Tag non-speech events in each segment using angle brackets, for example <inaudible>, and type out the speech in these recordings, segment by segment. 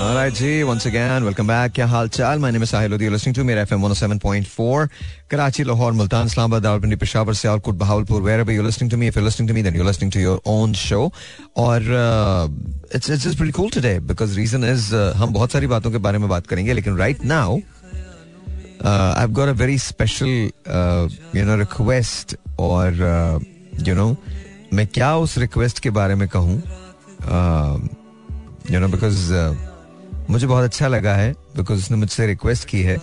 Alright जी, once again, welcome back. क्या हाल चाल? Name is Sahil Lodi. You're listening to मेरा FM 107.4. Karachi, Lahore, Multan, Islamabad, Rawalpindi, Peshawar, Sialkot, Bahawalpur. Wherever you're listening to me, if you're listening to me, then you're listening to your own show. और uh, it's it's just pretty cool today because reason is uh, हम बहुत सारी बातों के बारे में बात करेंगे लेकिन now uh, I've got a very special uh, you know request और uh, you know मैं क्या उस रिक्वेस्ट के बारे में कहूँ यू नो बिकॉज़ मुझे बहुत अच्छा लगा है बिकॉज़ उसने मुझसे रिक्वेस्ट की है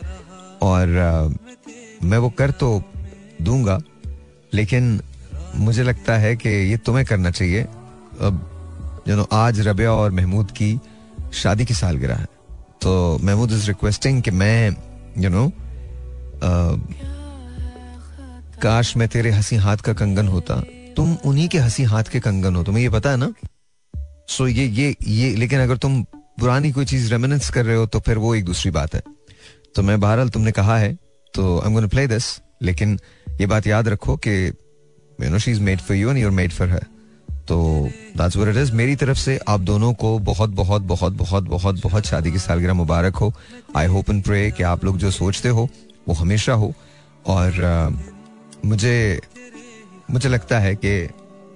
और uh, मैं वो कर तो दूँगा लेकिन मुझे लगता है कि ये तुम्हें करना चाहिए। अब यू नो आज रबिया और महमूद की शादी की सालगिरह है। तो महमूद इज़ रिक्वेस्टिंग कि मैं यू नो काश मैं तेरे हँसी हाथ का कंगन होता। तुम उन्हीं के हँसी हाथ के कंगन हो तुम्हें ये पता है ना? सो so ये ये ये लेकिन अगर तुम पुरानी कोई चीज़ रेमिनेंस कर रहे हो तो फिर वो एक दूसरी बात है। तो मैं बहरहाल तुमने कहा है तो आई एम प्ले दिस लेकिन ये बात याद रखो कि you know she is made for you and you're made for her तो दैट्स व्हाट इट इज़ मेरी तरफ़ से आप दोनों को बहुत बहुत बहुत बहुत बहुत बहुत शादी की सालगिरह मुबारक हो। आई होप एंड प्रे कि आप लोग जो सोचते हो वो हमेशा हो। और uh, मुझे मुझे लगता है कि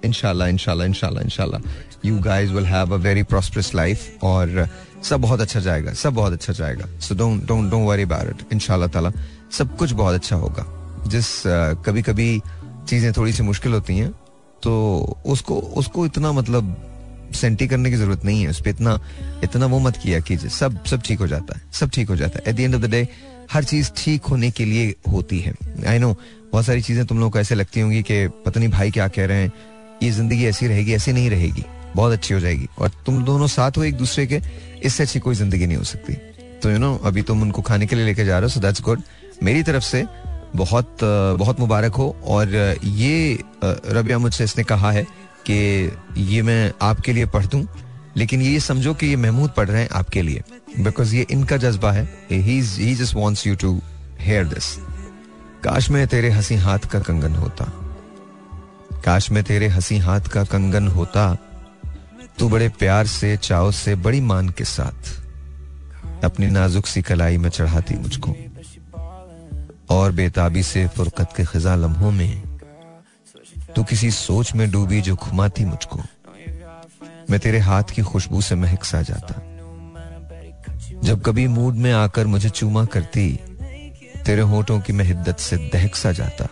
इनशाला इनशाला इनशाला इनशाला you guys will have a very prosperous life और सब बहुत अच्छा जाएगा, सब बहुत अच्छा जाएगा। So don't don't don't worry about it इंशाल्लाह ताला, सब कुछ बहुत अच्छा होगा। जिस कभी कभी चीज़ें थोड़ी सी मुश्किल होती हैं तो उसको उसको इतना मतलब सेंटी करने की ज़रूरत नहीं है। उस पर इतना इतना वो मत किया कीजिए। सब सब ठीक हो जाता है, सब ठीक हो जाता है। At the end of the day हर चीज़ ठीक होने के लिए होती है। आई नो बहुत सारी चीज़ें तुम लोगों को ऐसे लगती होंगी कि पता नहीं भाई क्या कह रहे हैं। ये ज़िंदगी ऐसी रहेगी, ऐसी नहीं रहेगी। बहुत अच्छी हो जाएगी। और तुम दोनों साथ हो एक दूसरे के, इससे अच्छी कोई ज़िंदगी नहीं हो सकती। तो यू नो अभी तुम उनको खाने के लिए लेके जा रहे हो सो दैट्स गुड मेरी तरफ़ से बहुत बहुत मुबारक हो। और ये, रबिया मुझसे इसने कहा है कि ये मैं आपके लिए पढ़ दूँ, लेकिन ये समझो कि ये महमूद पढ़ रहे हैं आपके लिए। बिकॉज़ ये इनका जज्बा है काश में तेरे हँसी हाथ का कंगन होता। काश में तेरे हँसी हाथ का कंगन होता। तू बड़े प्यार से, चाव से, बड़ी मान के साथ अपनी नाजुक सी कलाई में चढ़ाती मुझको। और बेताबी से फुरकत के खिजा लम्हों में तू किसी सोच में डूबी जो घुमाती मुझको। मैं तेरे हाथ की खुशबू से महक सा जाता। जब कभी मूड में आकर मुझे चूमा करती, तेरे होठों की मैं हिद्दत से दहक सा जाता।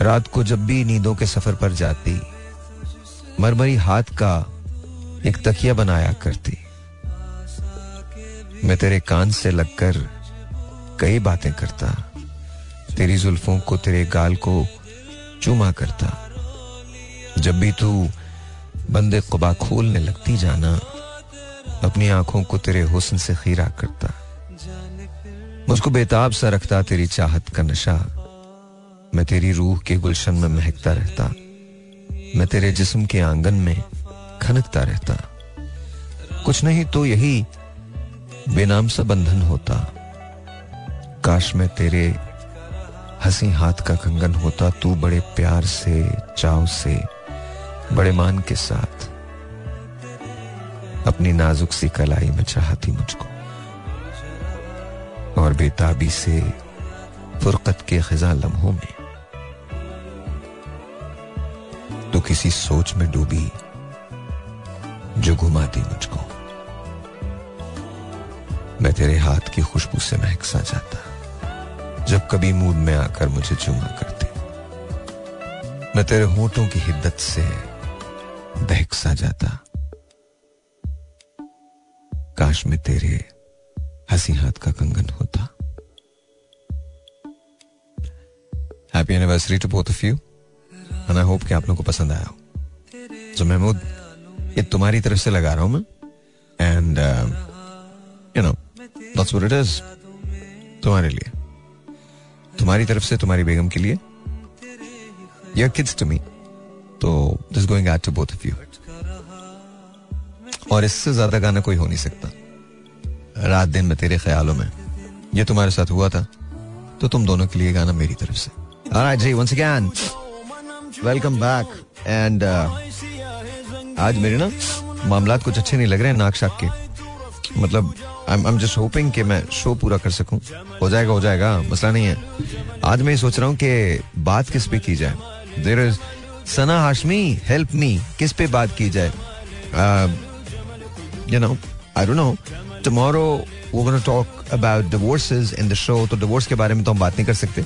रात को जब भी नींदों के सफ़र पर जाती मरमरी हाथ का एक तकिया बनाया करती। मैं तेरे कान से लगकर कई बातें करता। तेरी जुल्फों को, तेरे गाल को चूमा करता। जब भी तू बंदे कुबा खोलने लगती जाना, अपनी आँखों को तेरे हुस्न से खीरा करता। मुझको बेताब सा रखता तेरी चाहत का नशा। मैं तेरी रूह के गुलशन में महकता रहता। मैं तेरे जिस्म के आँगन में खनकता रहता। कुछ नहीं तो यही बेनाम सा बंधन होता। काश मैं तेरे हँसी हाथ का कंगन होता, तू बड़े प्यार से, चाव से, बड़े मान के साथ अपनी नाजुक सी कलाई में चाहती मुझको। और बेताबी से फुरकत के खिजा लम्हों में तो किसी सोच में डूबी जो घुमाती मुझको। मैं तेरे हाथ की खुशबू से महक सा जाता, जब कभी मूड में आकर मुझे चुमा करती। मैं तेरे होठों की हिद्दत से दहक सा जाता। काश में तेरे हँसी हाथ का कंगन होता। Happy anniversary to both of you and I hope कि आप लोगों को पसंद आया हो। तो महमूद ये तुम्हारी तरफ़ से लगा रहा हूँ मैं। And you know that's what it is तुम्हारे लिए। तुम्हारी तरफ़ से तुम्हारी बेगम के लिए। योर किड्स टू मी तो this going at to both of you और इससे ज़्यादा गाना कोई हो नहीं सकता। रात दिन में तेरे ख्यालों में। ये तुम्हारे साथ हुआ था तो तुम दोनों के लिए गाना मेरी तरफ़ से। Alright, जी once again welcome back and आज मेरे ना मामला कुछ अच्छे नहीं लग रहे हैं नाक शाक के। मतलब आई एम जस्ट होपिंग कि मैं शो पूरा कर सकूँ। हो जाएगा हो जाएगा, मसला नहीं है। आज मैं ये सोच रहा हूँ कि बात किस पे की जाए। There is Sana Hashmi help me किस पे बात की जाए? You know I don't know tomorrow वो gonna talk about divorces in the show तो डिवोर्स के बारे में तो हम बात नहीं कर सकते।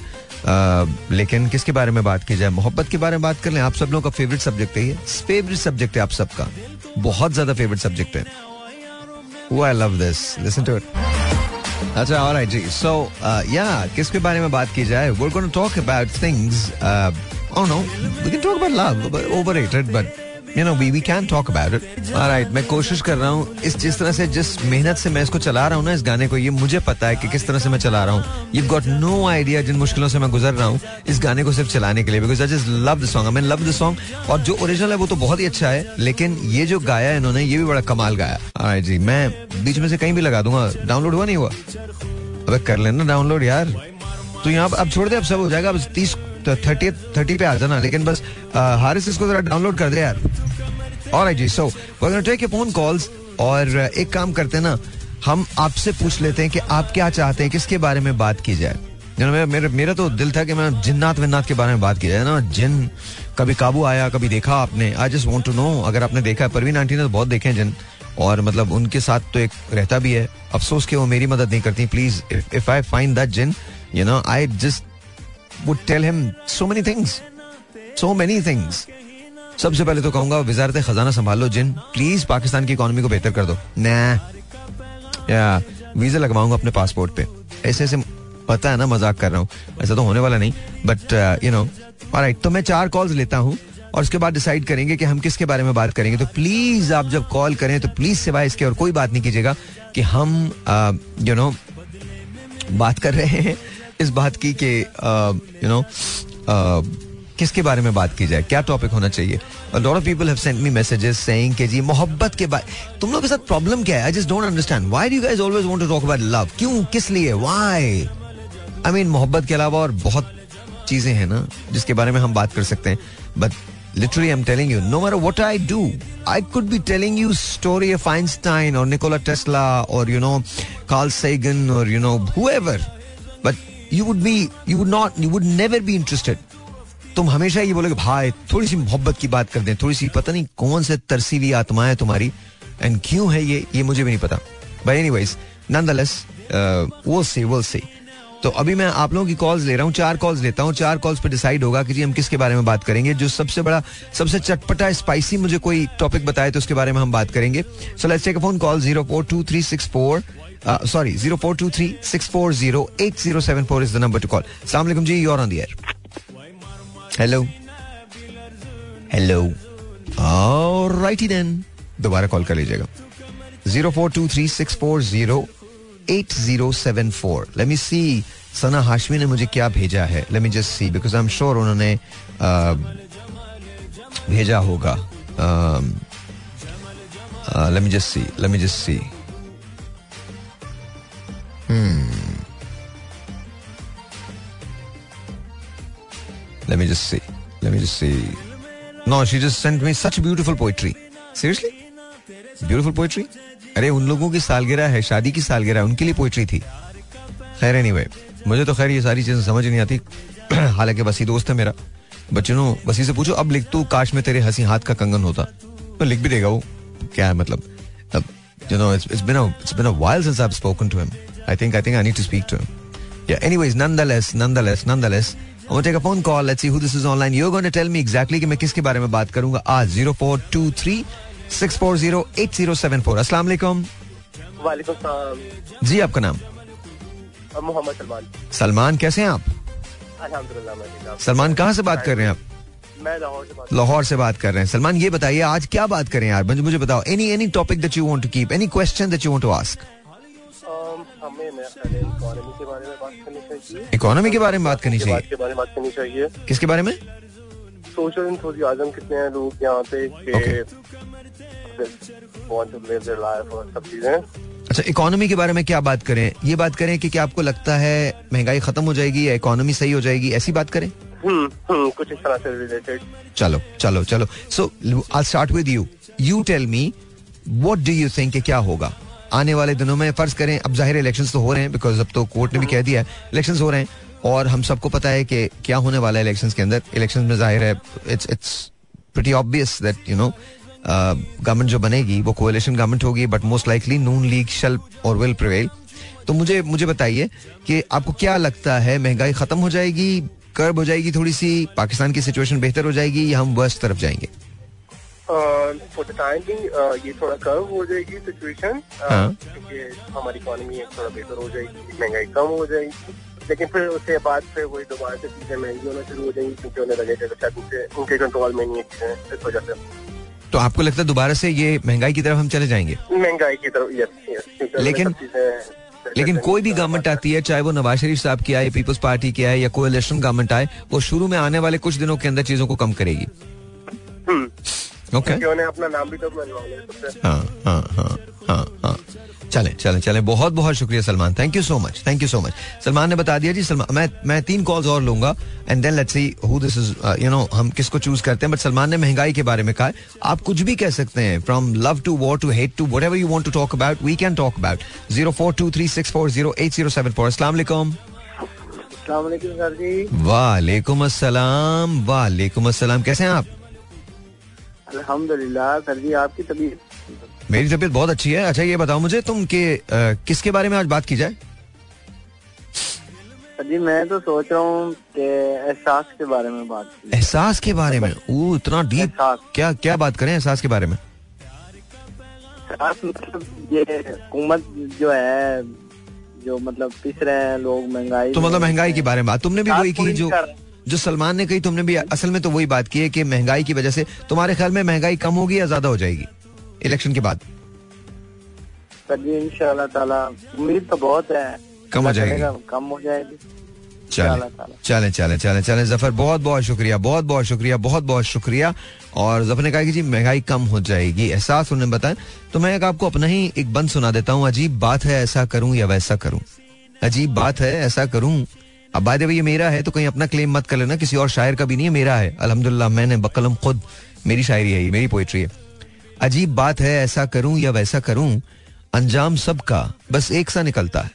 लेकिन किसके बारे में बात की जाए? मोहब्बत के बारे में बात कर लें। आप सब लोगों का फेवरेट सब्जेक्ट है ये। फेवरेट सब्जेक्ट है आप सबका। बहुत ज़्यादा फेवरेट सब्जेक्ट है। Oh, I love this. Listen to it. अच्छा right जी। Uh, yeah किसके बारे में बात की जाए? To talk about things uh, oh no we can talk about love but know we we can talk about it. All right मैं कोशिश कर रहा हूँ इस जिस तरह से जिस मेहनत से मैं इसको चला रहा हूँ ना इस गाने को ये मुझे पता है कि किस तरह से मैं चला रहा हूँ। यू गॉट नो आइडिया जिन मुश्किलों से मैं गुजर रहा हूँ इस गाने को सिर्फ़ चलाने के लिए because I just love the song I love the song और जो ओरिजिनल है वो तो बहुत ही अच्छा है लेकिन ये जो गाया है इन्होंने ये भी बड़ा कमाल गाया। Right, जी मैं बीच में से कहीं भी लगा दूँगा। डाउनलोड हुआ नहीं हुआ? अबे कर लेना डाउनलोड यार। तो यहाँ अब छोड़ दे अब सब हो जाएगा अब तीस थर्टी थर्टी पे आ जाना, लेकिन बस हारिस इसको जरा डाउनलोड कर दे यार। और जी सो टेक फ़ोन कॉल्स और एक काम करते ना, हम आपसे पूछ लेते हैं कि आप क्या चाहते हैं, किसके बारे में बात की जाए। मेरा मेरा तो दिल था कि मैं जिन्नात विन्नात के बारे में बात की जाए ना? जिन, कभी काबू आया, कभी देखा आपने? I just want to know अगर आपने देखा है, परवीन आंटी ने तो बहुत देखे हैं जिन। और मतलब उनके साथ तो एक रहता भी है। अफसोस कि वो मेरी मदद नहीं करती please if I find that Jin you know I just would tell him so many things so many things सबसे पहले तो कहूँगा, वजारत खजाना संभाल लो, जिन। प्लीज़ पाकिस्तान की इकोनॉमी को बेहतर कर दो। या वीज़ा लगवाऊँगा अपने पासपोर्ट पे। ऐसे ऐसे पता है ना, मज़ाक कर रहा हूँ। ऐसा तो होने वाला नहीं। बट यू नो राइट तो मैं चार कॉल्स लेता हूँ, और उसके बाद डिसाइड करेंगे कि हम किसके बारे में बात करेंगे। तो प्लीज़ आप जब कॉल करें तो प्लीज़ सिवाय इसके और कोई बात नहीं कीजिएगा कि हम यू नो बात कर रहे हैं। इस बात की कि यू नो किसके बारे में बात की जाए? क्या टॉपिक होना चाहिए? Lot of people have sent me messages saying कि जी, मोहब्बत के बारे तुम लोग के साथ प्रॉब्लम क्या है? I just don't understand why do you guys always want to talk about love क्यों? किस लिए? व्हाई आई मीन मोहब्बत के अलावा और बहुत चीज़ें हैं ना, जिसके बारे में हम बात कर सकते हैं। But literally, i'm telling you, no matter what i do, i could be telling you story of einstein or nikola tesla or, you know, carl sagan or, you know, whoever. You would be, you would not, you would never be interested. तुम हमेशा ये बोलोगे, भाई थोड़ी सी मोहब्बत की बात कर दें थोड़ी सी पता नहीं कौन से तरसीली आत्मा है तुम्हारी एंड क्यों है ये ये मुझे भी नहीं पता. बाई एनी वाइज नंदलेस वो से वो से तो अभी मैं आप लोगों की कॉल्स ले रहा हूँ, चार कॉल्स लेता हूँ, चार कॉल्स पे डिसाइड होगा कि जी हम किसके बारे में बात करेंगे, जो सबसे बड़ा, सबसे चटपटा स्पाइसी मुझे कोई टॉपिक बताए तो उसके बारे में हम बात करेंगे. So let's take phone call zero four two three six four sorry zero four two three six four zero eight zero seven four is the number to call सलाम जी you're on the air hello hello righty then दोबारा call कर लीजिएगा. Zero four two three six four zero eight zero seven four let me see Sana Hashmi ने मुझे क्या भेजा है? Let me just see because I am sure उन्होंने भेजा होगा. Let me just see let me just see Hmm. Let me just see. Let me just see. No, she just sent me such beautiful poetry. Seriously? Beautiful poetry? अरे उन लोगों की सालगिरह है शादी की सालगिरह उनके लिए पोइट्री थी खैर एनीवे मुझे तो खैर ये सारी चीज़ें समझ नहीं आती <clears throat> हालाँकि बसी दोस्त है मेरा बच्चनो बसी से पूछो अब लिख तू काश में तेरे हँसी हाथ का कंगन होता तो लिख भी देगा वो क्या है मतलब I think I think I need to speak to him. Yeah anyways nonetheless nonetheless nonetheless I'm to take a phone call. Let's see who this is online. You're going to tell me exactly कि मैं किसके बारे में बात करूँगा। आज zero four two three six four zero eight zero seven four असला जी आपका नाम? मोहम्मद सलमान। सलमान कैसे हैं आप? सलमान कहाँ से बात कर रहे हैं आप? मैं लाहौर से बात लाहौर से बात कर रहे हैं। सलमान ये बताइए आज क्या बात करें यार? मुझे बताओ। Any any topic that you want to keep any question that you want to ask हमें है इकोनॉमी के बारे में बात करनी चाहिए। इकोनॉमी के बारे में बात करनी चाहिए? के बारे में बात करनी चाहिए। किसके बारे में? सोशल इंथुजियाज्म कितने हैं लोग यहाँ पे अच्छा इकोनॉमी के बारे में क्या बात करें? ये बात करें कि क्या आपको लगता है महँगाई खत्म हो जाएगी या इकोनॉमी सही हो जाएगी? ऐसी बात करें। हम्म हम्म कुछ इस तरह से रिलेटेड चलो चलो चलो। So I start with you you tell me what do you think क्या होगा? आने वाले दिनों में फ़र्ज़ करें, अब ज़ाहिर इलेक्शन तो हो रहे हैं बिकॉज़ अब तो कोर्ट ने भी कह दिया है इलेक्शन हो रहे हैं। और हम सबको पता है कि क्या होने वाला है इलेक्शन के अंदर। इलेक्शन में ज़ाहिर है it's it's pretty obvious that you know government जो बनेगी, वो कोएलिशन गवर्नमेंट होगी but most likely Noon League shall और विल प्रिवेल तो मुझे मुझे बताइए कि आपको क्या लगता है, महँगाई खत्म हो जाएगी कर्ब हो जाएगी थोड़ी सी, पाकिस्तान की सिचुएशन बेहतर हो जाएगी, या हम वर्स्ट तरफ़ जाएँगे? फॉर द टाइम बिंग ये थोड़ा कर्व हो जाएगी सिचुएशन हाँ। हमारी इकोनॉमी थोड़ा बेहतर हो जाएगी महँगाई कम हो जाएगी. लेकिन फिर उसके बाद फिर वही दोबारा से चीज़ें महँगी होना शुरू हो जाएँगी क्योंकि उन्हें लगेगा कि शायद उनके उनके कंट्रोल में नहीं है चीज़ें इस वजह से। तो आपको लगता है दोबारा से ये महँगाई की तरफ़ हम चले जाएँगे? महँगाई की तरफ़ यस यस लेकिन- लेकिन कोई भी गवर्नमेंट आती है चाहे वो नवाज़ शरीफ साहब की आए पीपल्स पार्टी की आए या कोएलिशन गवर्नमेंट आए वो शुरू में आने वाले कुछ दिनों के अंदर चीज़ों को कम करेगी। ओके अपना नाम भी तो बनवा लिया हाँ हाँ हाँ हाँ हाँ। चले चले चले। बहुत बहुत शुक्रिया Salman. Thank you so much thank you so much Salman ने बता दिया जी सलमान मैं मैं तीन कॉल्स और लूँगा and then let's see who this is you know हम किसको चूज़ करते हैं. बट सलमान ने महँगाई के बारे में कहा आप कुछ भी कह सकते हैं from love to war to hate to whatever you want to talk about we can talk about zero four two three six four zero eight zero seven four असला सर वालेकुम अस्सलाम वालेकुम अस्सलाम। कैसे हैं आप? अल्हम्दुलिल्लाह सर जी आपकी तबीयत? मेरी तबीयत बहुत अच्छी है। अच्छा ये बताओ मुझे तुम के अ, किसके बारे में आज बात की जाए? जी मैं तो सोच रहा हूँ एहसास के बारे में बात की एहसास के बारे में? ओ इतना डीप क्या क्या बात करें एहसास के बारे में? मतलब ये हुकूमत जो है जो मतलब पिस रहे हैं लोग महँगाई तो मतलब महँगाई के बारे में बात। तुमने भी वही की जो जो सलमान ने कही तुमने भी असल में तो वही बात की है कि महँगाई की वजह से तुम्हारे ख्याल में महँगाई कम होगी या ज़्यादा हो जाएगी इलेक्शन के बाद? उम्मीद तो बहुत है। कम हो जाएगी। कम हो जाएगी। चले। चले चले चले चले। ज़फ़र बहुत बहुत शुक्रिया बहुत बहुत शुक्रिया बहुत बहुत शुक्रिया। और ज़फ़र ने कहा कि जी महँगाई कम हो जाएगी। एहसास उन्होंने बताया। तो मैं एक आपको अपना ही एक बंद सुना देता हूँ। अजीब बात है ऐसा करूँ या वैसा करूँ? अजीब बात है ऐसा करूँ अब बाय द वे ये मेरा है तो कहीं अपना क्लेम मत कर लेना, किसी और शायर का भी नहीं है, मेरा है। अल्हम्दुलिल्लाह, मैंने बकलम खुद, मेरी शायरी है ये, मेरी पोइट्री है। अजीब बात है, ऐसा करूँ या वैसा करूँ, अंजाम सबका, बस एक सा निकलता है।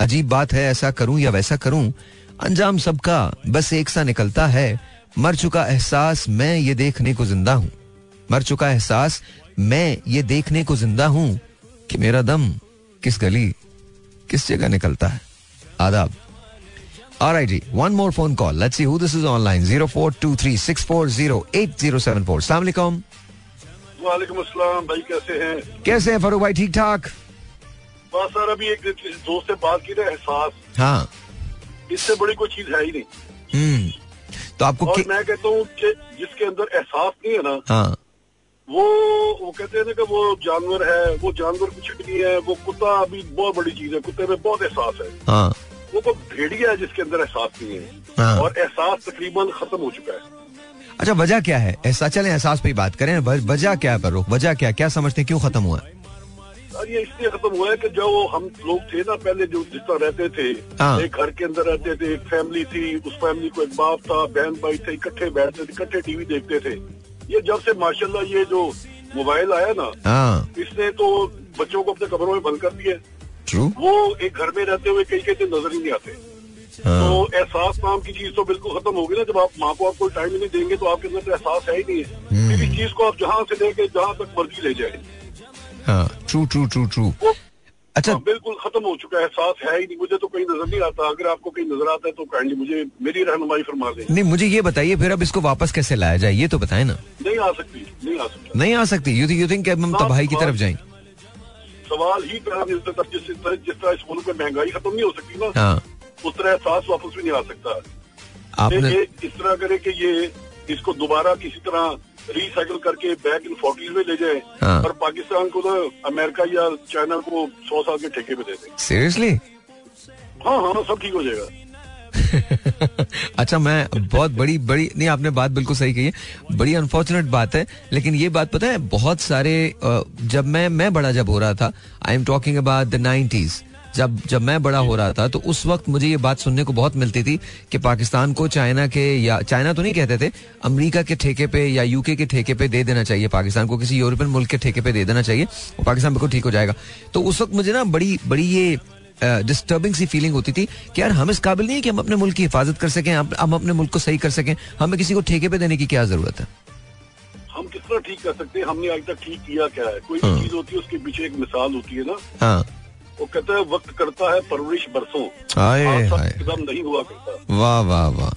अजीब बात है, ऐसा करूँ या वैसा करूँ, अंजाम सबका, बस एक सा निकलता है। मर चुका एहसास, मैं ये देखने को ज़िंदा हूँ। मर चुका एहसास, मैं ये देखने को ज़िंदा हूँ कि मेरा दम किस गली, किस जगह निकलता है। आदाब। Alright ji, one more phone call. Let's see who this is online. 0423640807. Assalamu alaikum. वालेकुम अस्सलाम भाई कैसे हैं? कैसे हैं फरूक भाई ठीक ठाक? बस सर अभी एक दोस्त से बात की ना एहसास। हाँ। इससे बड़ी कोई चीज़ है ही नहीं। हम्म। तो आपको और कि- मैं कहता हूँ कि जिसके अंदर एहसास नहीं है ना हाँ। वो वो कहते हैं ना कि वो जानवर है वो जानवर कुछ नहीं है वो कुत्ता अभी बहुत बड़ी चीज़ है कुत्ते में बहुत एहसास है। हाँ। वो कोई भेड़िया है जिसके अंदर एहसास नहीं है। हाँ। और एहसास तकरीबन खत्म हो चुका है। अच्छा वजह क्या है? ऐसा चले एहसास पे ही बात करें। वजह क्या है फरूक वजह क्या क्या समझते हैं? क्यों खत्म हुआ? है ये इसलिए खत्म हुआ है कि जो हम लोग थे ना पहले जो जिस तरह रहते थे हाँ। एक घर के अंदर रहते थे एक फैमिली थी उस फैमिली को एक बाप था बहन भाई थे इकट्ठे बैठते थे इकट्ठे टीवी देखते थे। ये जब से माशाल्लाह ये जो मोबाइल आया ना हाँ। इसने तो बच्चों को अपने कमरों में बंद कर दिया ट्रू वो एक घर में रहते हुए कई कई दिन नज़र ही नहीं आते। हाँ। तो एहसास नाम की चीज़ तो बिल्कुल खत्म होगी ना जब आप माँ को आप कोई टाइम नहीं देंगे तो आपके अंदर तो एहसास है ही नहीं है। फिर इस चीज़ को आप जहाँ से लेके जहाँ तक मर्ज़ी ले जाए। हाँ ट्रू ट्रू ट्रू ट्रू अच्छा। हाँ, बिल्कुल खत्म हो चुका है एहसास है ही नहीं। मुझे तो कहीं नज़र नहीं आता। अगर आपको कहीं नज़र आता है तो काइंडली मुझे मेरी रहनुमाई फरमा दें। नहीं मुझे ये बताइए फिर अब इसको वापस कैसे लाया जाए? ये तो बताए ना। नहीं आ सकती नहीं आ सकती। नहीं आ सकती। यू यू थिंक हम तबाही की। तरफ़ जाएँगे सवाल ही पैदा नहीं होता जिस जिस तरह जिस तरह इस मुल्क में महँगाई खत्म नहीं हो सकती ना हाँ। उस तरह एहसास वापस भी नहीं आ सकता। आपने ये इस तरह करे कि ये इसको दोबारा किसी तरह रिसाइकिल करके बैक इन फोर्टीज में ले जाए हाँ। और पाकिस्तान को तो अमेरिका या चाइना को सौ साल के ठेके पे दे दे। सीरियसली हाँ हाँ सब ठीक हो जाएगा। <laughs> अच्छा मैं बहुत बड़ी बड़ी, नहीं, आपने बात बिल्कुल सही कही है। बड़ी अनफॉर्चुनेट बात है, लेकिन ये बात पता है, बहुत सारे जब मैं मैं बड़ा जब हो रहा था I am talking about the nineties जब जब मैं बड़ा हो रहा था तो उस वक्त मुझे ये बात सुनने को बहुत मिलती थी कि पाकिस्तान को चाइना के, या, चाइना तो नहीं कहते थे, अमेरिका के ठेके पे या यूके के ठेके पे दे देना चाहिए, पाकिस्तान को किसी यूरोपियन मुल्क के ठेके पे दे देना चाहिए पाकिस्तान बिल्कुल ठीक हो जाएगा। तो उस वक्त मुझे ना बड़ी बड़ी ये डिस्टर्बिंग सी फीलिंग होती थी कि यार हम इस काबिल नहीं है कि हम अपने मुल्क की हिफाजत कर सकें हम अपने मुल्क को सही कर सकें। हमें किसी को ठेके पे देने की क्या ज़रूरत है? हम किस तरह ठीक कर सकते हैं? हमने आज तक ठीक किया क्या है? कोई हाँ। चीज़ होती है उसके पीछे एक मिसाल होती है ना। हाँ। वो कहते हैं वक्त करता है परवरिश बरसों। एकदम नहीं हुआ करता। वाह वाह वाह।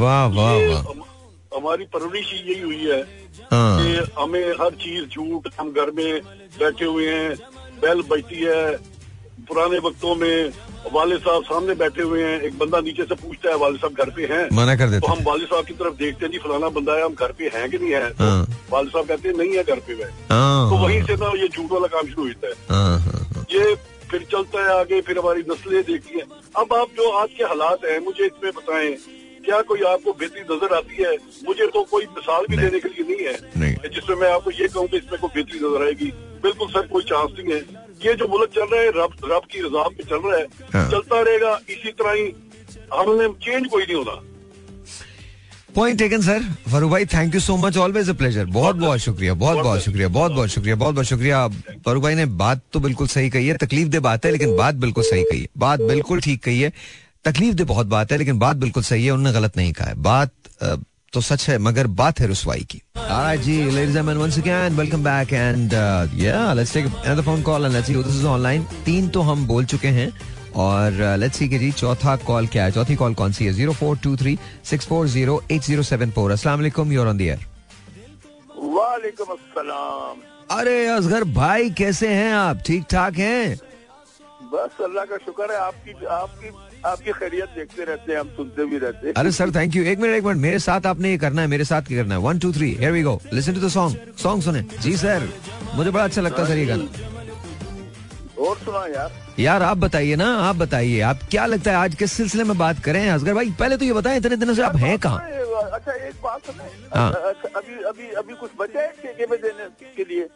वाह वाह वाह। हमारी परवरिश ही यही हुई है हाँ। कि हमें हर चीज़ झूठ हम घर में बैठे हुए हैं बैल बजती है पुराने वक्तों में वाले साहब सामने बैठे हुए हैं एक बंदा नीचे से पूछता है वाले साहब घर पे हैं? मना कर देते तो हम वाले साहब की तरफ़ देखते हैं जी फलाना बंदा है हम घर पे हैं कि नहीं है? तो हाँ। वाले साहब कहते हैं नहीं है घर पे वह। हाँ। तो वहीं से ना ये झूठ वाला काम शुरू होता है। हाँ, ये फिर चलता है आगे फिर हमारी नस्लें देखती है। अब आप जो आज के हालात है मुझे इसमें बताएँ क्या कोई आपको बेहतरी नज़र आती है? मुझे तो कोई मिसाल भी देने के लिए नहीं है। जिसमें मैं आपको ये कहूँ कि इसमें कोई बेहतरी नज़र आएगी। बिल्कुल सर कोई चांस नहीं है। ये जो मुल्क चल रहा है रब रब की रजा पे चल रहा है हाँ। चलता रहेगा इसी तरह ही हमने चेंज कोई नहीं होना पॉइंट टेकन सर फरूख भाई thank you so much always a pleasure बहुत बहुत शुक्रिया बहुत बहुत शुक्रिया बहुत बहुत शुक्रिया बहुत बहुत शुक्रिया। फरूख भाई ने बात तो बिल्कुल सही कही है तकलीफ़ दे बात है लेकिन बात बिल्कुल सही कही है। बात बिल्कुल ठीक कही है। तकलीफ़ दे बहुत बात है लेकिन बात बिल्कुल सही है उन्होंने गलत नहीं कहा है। बात तो सच है मगर बात है रुसवाई की। Alright, ji, ladies and gentlemen, once again, welcome back and uh, yeah, let's take another phone call and let's see who this is online. तीन तो हम बोल चुके हैं और लेट्स सी के जी चौथा कॉल क्या है? चौथी कॉल कौन सी है? Zero four two three six four zero eight zero seven four असला यूर ऑन दियर वालेकुम अस्सलाम। अरे असगर भाई कैसे हैं आप? ठीक ठाक हैं? बस अल्लाह का शुक्र है आपकी आपकी आपकी खैरियत देखते रहते हैं हम सुनते भी रहते हैं। अरे सर थैंक यू एक मिनट एक मिनट। मेरे साथ आपने ये करना है मेरे साथ क्या करना है? One two three here we go listen to the song song सुने। जी सर मुझे बड़ा अच्छा लगता है सर ये गाना। और सुना यार। यार आप बताइए ना आप बताइए। आप क्या लगता है आज किस सिलसिले में बात करें असगर भाई? पहले तो ये बताएँ इतने दिनों से आप हैं कहाँ? अच्छा एक बात सुने। हाँ। अभी अभी अभी कुछ बचा है पे देने के लिए?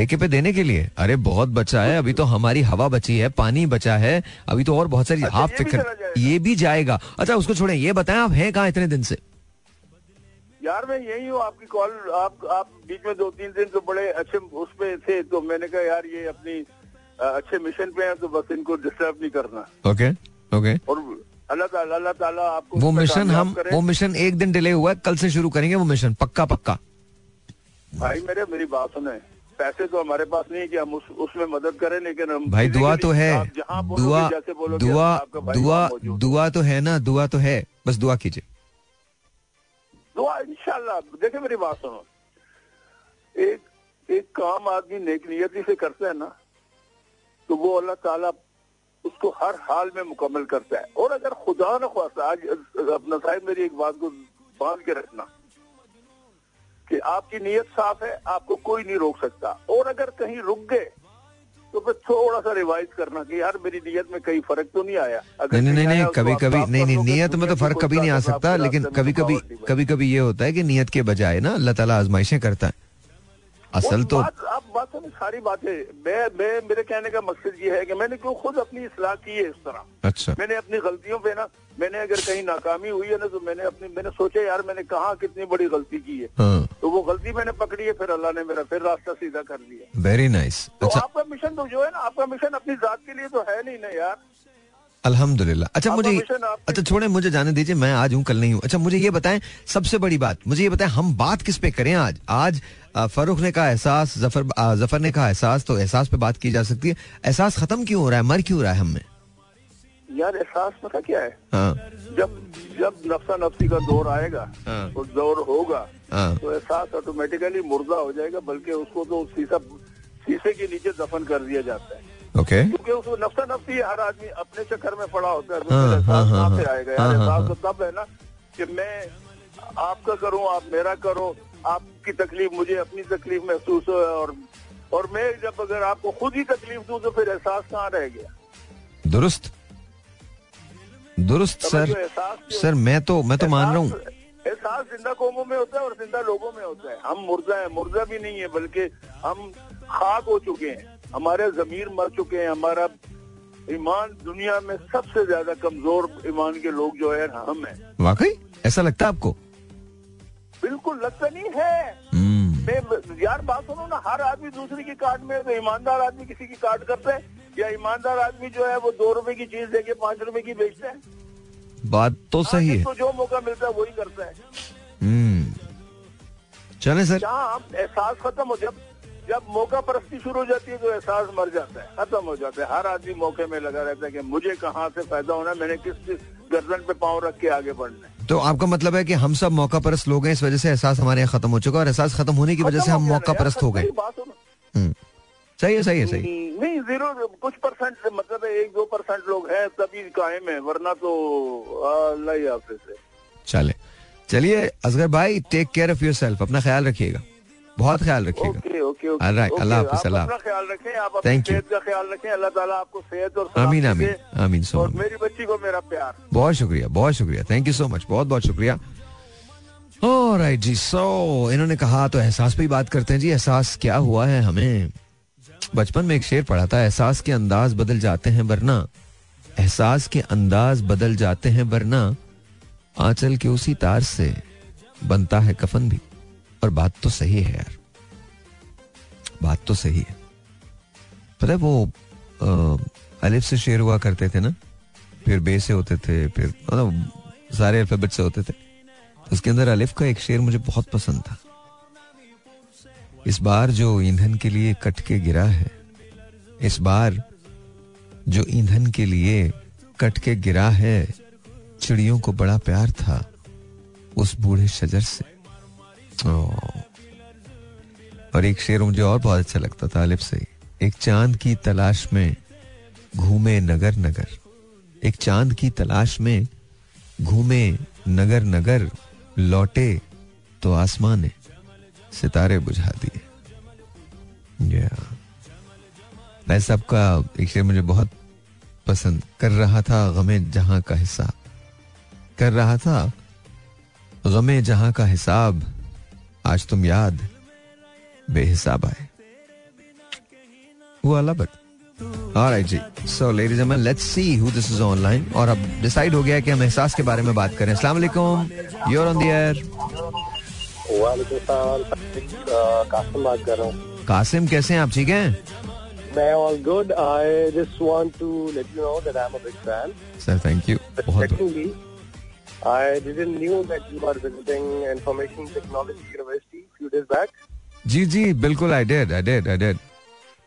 ठेके पे देने के लिए। अरे बहुत बचा है। अभी तो हमारी हवा बची है पानी बचा है। अभी तो और बहुत सारी अच्छा, हाफ़ फ़िक्र ये भी जाएगा। अच्छा उसको छोड़े ये बताएँ आप हैं कहाँ इतने दिन से? यार मैं यही हूँ आपकी कॉल आप आप बीच में दो तीन दिन तो बड़े अच्छे उसमें थे तो मैंने कहा यार ये अपनी अच्छे मिशन पे हैं तो बस इनको डिस्टर्ब नहीं करना। Okay okay. और अल्लाह ताला अल्लाह ताला आपको वो मिशन हम वो मिशन एक दिन डिले हुआ है कल से शुरू करेंगे वो मिशन पक्का पक्का भाई मेरे मेरी बात सुने। पैसे तो हमारे पास नहीं है कि हम उस, उसमें मदद करें लेकिन हम भाई दुआ तो है। दुआ दुआ दुआ दुआ तो है ना दुआ तो है। बस दुआ कीजिए। दुआ इंशाल्लाह। देखे मेरी बात सुनो। एक एक काम आदमी नेक नियति से करता है ना तो वो अल्लाह ताला उसको हर हाल में मुकम्मल करता है। और अगर खुदा न ख्वास्ता आज अपना साहिब मेरी एक बात को बाँध के रखना। कि आपकी नीयत साफ़ है आपको कोई नहीं रोक सकता। और अगर कहीं रुक गए तो फिर थोड़ा सा रिवाइज करना कि यार मेरी नीयत में कहीं फ़र्क तो नहीं आया। अगर नहीं नहीं नहीं कभी कभी नहीं नहीं नीयत में तो फ़र्क कभी नहीं आ सकता लेकिन कभी कभी कभी कभी ये होता है कि नीयत के बजाय ना अल्लाह ताला आजमाइशें करता है। असल तो आप बात में सारी बातें। मैं मैं मेरे कहने का मकसद ये है कि मैंने क्यों खुद अपनी इसलाह की है इस तरह। अच्छा। मैंने अपनी गलतियों पे ना मैंने अगर कहीं नाकामी हुई है ना तो मैंने अपनी मैंने सोचा यार मैंने कहा कितनी बड़ी गलती की है? हाँ। तो वो गलती मैंने पकड़ी है फिर अल्लाह ने मेरा फिर रास्ता सीधा कर लिया वेरी नाइस तो अच्छा। आपका मिशन तो जो है ना आपका मिशन अपनी जात के लिए तो है नहीं ना यार। अल्हम्दुलिल्लाह। अच्छा मुझे अच्छा छोड़े मुझे जाने दीजिए मैं आज हूँ कल नहीं हूँ। अच्छा मुझे ये बताएँ सबसे बड़ी बात मुझे ये बताएँ हम बात किस पे करें आज? आज फरूख ने कहा एहसास ज़फ़र ज़फ़र ने कहा एहसास तो एहसास पे बात की जा सकती है। एहसास खत्म क्यों हो रहा है? मर क्यों रहा है हमें यार एहसास पता क्या है? हाँ। जब जब नफसा नफसी का दौर आएगा हाँ। तो दौर होगा हाँ। तो एहसास ऑटोमेटिकली मुर्दा हो जाएगा बल्कि उसको तो शीशा शीशे के नीचे दफन कर दिया जाता है। ओके। क्योंकि उसको नफसा नफसी हर आदमी अपने चक्कर में पड़ा होता है तो एहसास कहाँ से आएगा? यार एहसास तो तब है ना कि मैं आपका करूँ आप मेरा करो आपकी तकलीफ़ मुझे अपनी तकलीफ़ महसूस हो और और मैं जब अगर आपको खुद ही तकलीफ़ दूँ तो फिर एहसास कहाँ रह गया? दुरुस्त। दुरुस्त सर। सर मैं तो मैं तो मान रहा हूँ। एहसास ज़िंदा कौमों में होता है और ज़िंदा लोगों में होता है। हम मुर्दा है मुर्दा भी नहीं है बल्कि हम खाक हो चुके हैं। हमारे जमीर मर चुके हैं। हमारा ईमान दुनिया में सबसे ज़्यादा कमज़ोर ईमान के लोग जो है हम हैं। वाकई? ऐसा लगता है आपको? बिल्कुल लगता नहीं है। हम्म। यार बात सुनो ना हर आदमी दूसरे की कार्ड में तो ईमानदार आदमी किसी की कार्ड करता है या ईमानदार आदमी जो है वो दो रुपए की चीज़ देके पाँच रुपए की बेचता है। बात तो सही है। तो जो मौका मिलता है वही करता है। हम्म। चले सर। जहाँ एहसास खत्म हो जब जब मौका परस्ती शुरू हो जाती है तो एहसास मर जाता है खत्म हो जाता है। हर आदमी मौके में लगा रहता है कि मुझे कहाँ से फ़ायदा होना मैंने किस गर्दन पे पाँव रख के आगे बढ़ना है। तो आपका मतलब है कि हम सब मौका परस्त लोग हैं इस वजह से एहसास हमारे यहाँ खत्म हो चुका है और एहसास खत्म होने की वजह से हम मौका परस्त हो गए। हम्म। सही है सही है सही नहीं ज़ीरो कुछ परसेंट मतलब एक दो परसेंट लोग हैं तभी कायम है वरना तो अल्लाह हाफिज चले। चलिए असगर भाई take care of yourself अपना ख्याल रखिएगा। बहुत ख्याल रखिएगा। अल्लाह हाफिज अल्लाह ख्याल रखें थैंक यू का ख्याल रखें अल्लाह ताला आपको सेहत और आमीन आमीन आमीन सो मेरी बच्ची को मेरा प्यार। बहुत शुक्रिया बहुत शुक्रिया। थैंक यू सो मच बहुत बहुत शुक्रिया। राइट जी सो इन्होंने कहा तो एहसास पे ही बात करते हैं जी एहसास क्या हुआ है हमें? बचपन में एक शेर पढ़ा था एहसास के अंदाज बदल जाते हैं वरना। एहसास के अंदाज बदल जाते हैं वरना। आंचल के उसी तार से बनता है कफन भी। और बात तो सही है यार। बात तो सही है। पता है वो अलिफ से शेर हुआ करते थे ना? फिर बे से होते थे, फिर मतलब सारे अल्फ़ाबेट से होते थे। उसके अंदर अलिफ का एक शेर मुझे बहुत पसंद था। इस बार जो ईंधन के लिए कट के गिरा है, इस बार जो ईंधन के लिए कट के गिरा है, चिड़ियों को बड़ा प्यार था, उस बूढ़े शजर से। और एक शेर मुझे और बहुत अच्छा लगता था अलिफ से। एक चाँद की तलाश में घूमे नगर नगर। एक चाँद की तलाश में घूमे नगर नगर, लौटे तो आसमान ने सितारे बुझा दिए। मैं सबका एक शेर मुझे बहुत पसंद कर रहा था, गमे जहाँ का हिसाब। कर रहा था, गमे जहाँ का हिसाब। आज तुम याद बेहिसाब आए। वो बट। Alright जी। So ladies and gentlemen let's see who this is online और अब डिसाइड हो गया कि हम एहसास के बारे में बात करें। अस्सलाम वालेकुम you're on the air Qasim बात कर रहा हूँ। कासिम कैसे हैं आप? ठीक हैं? मैं all good I just want to let you know that I am a big fan sir thank you बहुत। I didn't knew that you are visiting Information Technology University few days back. जी जी बिल्कुल I did I did I did.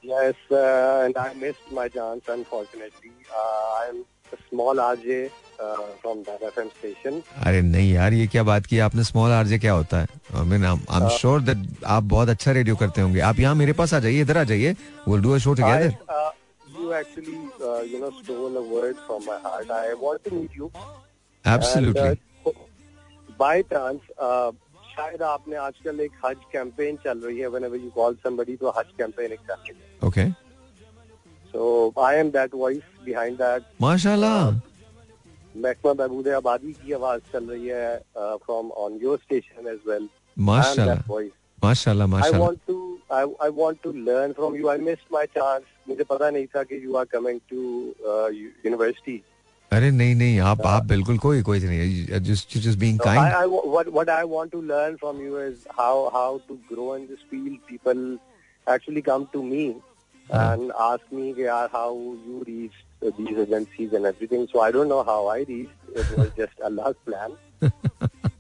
Yes, uh, and I missed my chance unfortunately. Uh, I am a small RJ uh, from that FM station. अरे नहीं यार ये क्या बात की आपने स्मॉल आरजे क्या होता है I mean I am sure that आप बहुत अच्छा रेडियो करते होंगे आप यहाँ मेरे पास आ जाइए इधर आ जाइए will do a show together you actually uh, you know stole a word from my heart. I want to meet you. Absolutely by chance शायद आपने आजकल एक हज कैंपेन चल रही है व्हेनेवर यू कॉल समबडी तो हज campaign exactly okay so I am that voice behind that माशाल्लाह। महकमा महबूद आबादी की आवाज़ चल रही है from on your station as well माशाल्लाह। माशाल्लाह माशाल्लाह। I want to I want to learn from you I missed my chance मुझे पता नहीं था कि you are coming to university अरे नहीं नहीं आप uh, आप बिल्कुल कोई कोई नहीं just just being kind I what what I want to learn from you is how how to grow in this field people actually come to me and ask me कि यार how you reach these agencies and everything so I don't know how I reach it was just a luck plan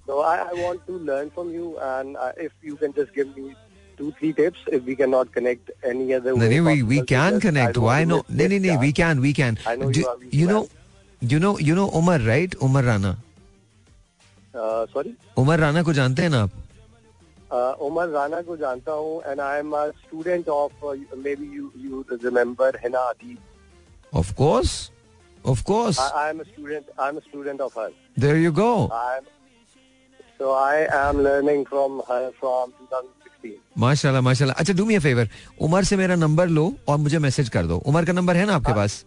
so I I want to learn from you and if you can just give me two three tips if we cannot connect any other no, no, we, we can connect why no no no we can we can. I know you, you, you know you know you know Umar right Umar Rana sorry Umar Rana को जानते हैं ना आप? Uh, Umar Rana को जानता हूँ and I am a student of maybe you you remember Hina Adeeb of course of course I am a student I am a student of her there you go so I am learning from her from 2016 माशाल्लाह माशाल्लाह। अच्छा do me a favour Umar से मेरा number लो और मुझे message कर दो। उमर का नंबर है ना आपके हाँ। पास?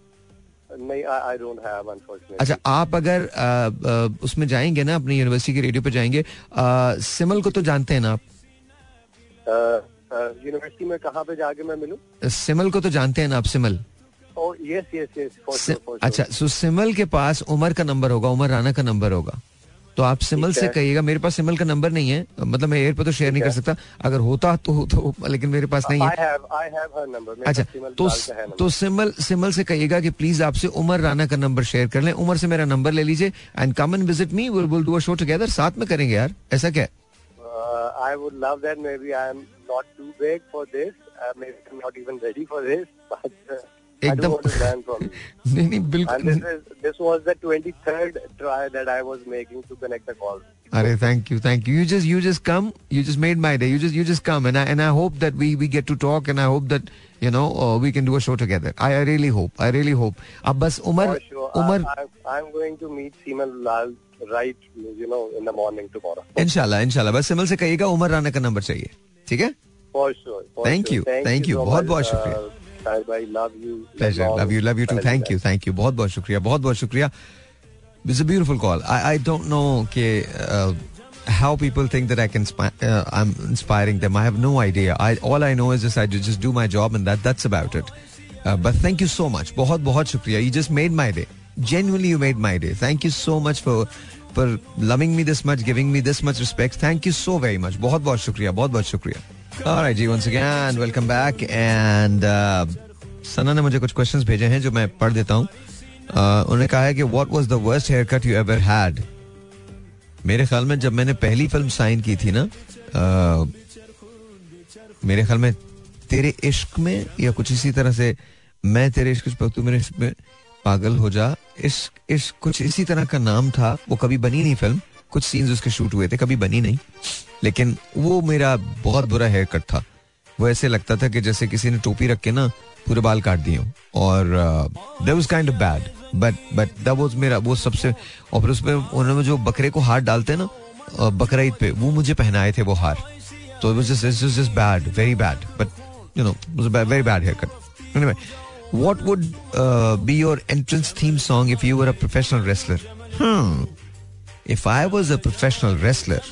नहीं आई डोंट हैव अनफॉर्चुनेटली अच्छा आप अगर आ, आ, उसमें जाएँगे ना अपनी यूनिवर्सिटी के रेडियो पे जाएँगे आ, सिमल को तो जानते हैं ना आप? यूनिवर्सिटी में कहाँ पे जाके मैं मिलूं? सिमल को तो जानते हैं ना आप सिमल? Yes yes sure. अच्छा सो सिमल के पास उमर का नंबर होगा उमर राना का नंबर होगा। तो आप सिमल से। कहिएगा मेरे पास सिमल का नंबर नहीं है मतलब मैं एयर पर तो शेयर नहीं कर सकता अगर होता तो, तो लेकिन मेरे पास नहीं है अच्छा तो. तो सिमल सिमल से कहिएगा कि प्लीज़ आपसे उमर राना का नंबर शेयर कर लें उमर से मेरा नंबर ले लीजिए and come and visit me will will do a show together साथ में करेंगे यार ऐसा क्या है? Uh, I would love that. Maybe I am not too big for this. Uh, maybe I'm not even ready for this. But uh, एकदम <laughs> नहीं नहीं बिल्कुल this was the 23rd try that I was making to connect the call अरे thank you thank you you just you just come you just made my day you just you just come and I and I hope that we we get to talk and I hope that you know we can do a show together I really hope I really hope अब बस Umar Umar I am going to meet Seemal Lal right you know in the morning tomorrow इंशाल्लाह इंशाल्लाह. बस सीमल से कहिएगा उमर राणा का number चाहिए ठीक है? थैंक यू थैंक यू बहुत बहुत शुक्रिया. uh, Sahib bhai, love you. Pleasure Long- love you love you too thank you thank you बहुत बहुत शुक्रिया बहुत बहुत शुक्रिया this a beautiful call I I don't know कि how people think that I can spi- uh, I'm inspiring them. I have no idea. I all I know is just I just do my job and that that's about it. Uh, but thank you so much. बहुत बहुत शुक्रिया. You just made my day. Genuinely, you made my day. Thank you so much for for loving me this much, giving me this much respect. Thank you so very much. बहुत बहुत शुक्रिया. बहुत बहुत शुक्रिया. All right, ji once again welcome back. And uh, सना ने मुझे कुछ questions भेजे हैं जो मैं पढ़ देता हूँ। Uh, उन्होंने कहा है कि what was the worst haircut you ever had मेरे ख्याल में जब मैंने पहली फ़िल्म साइन की थी ना uh, मेरे ख्याल में तेरे इश्क में या कुछ इसी तरह से मैं तेरे इश्क पर तू मेरे इश्क में पागल हो जा। इश्क इश्क कुछ इसी तरह का नाम था वो कभी बनी नहीं फ़िल्म कुछ सीन्स उसके शूट हुए थे कभी बनी नहीं। लेकिन वो मेरा बहुत बुरा हेयर कट था। वो ऐसे लगता था कि जैसे किसी ने टोपी रख के ना पूरे बाल काट दिए और that was kind of bad but but that मेरा वो सबसे और फिर उसमें उन्होंने जो बकरे को हार डालते ना uh, बकरा ईद पे वो मुझे पहनाए थे वो हार। तो just bad very bad. But you know it was a bad, very bad haircut. Anyway what would uh, be your entrance theme song if if i was a professional wrestler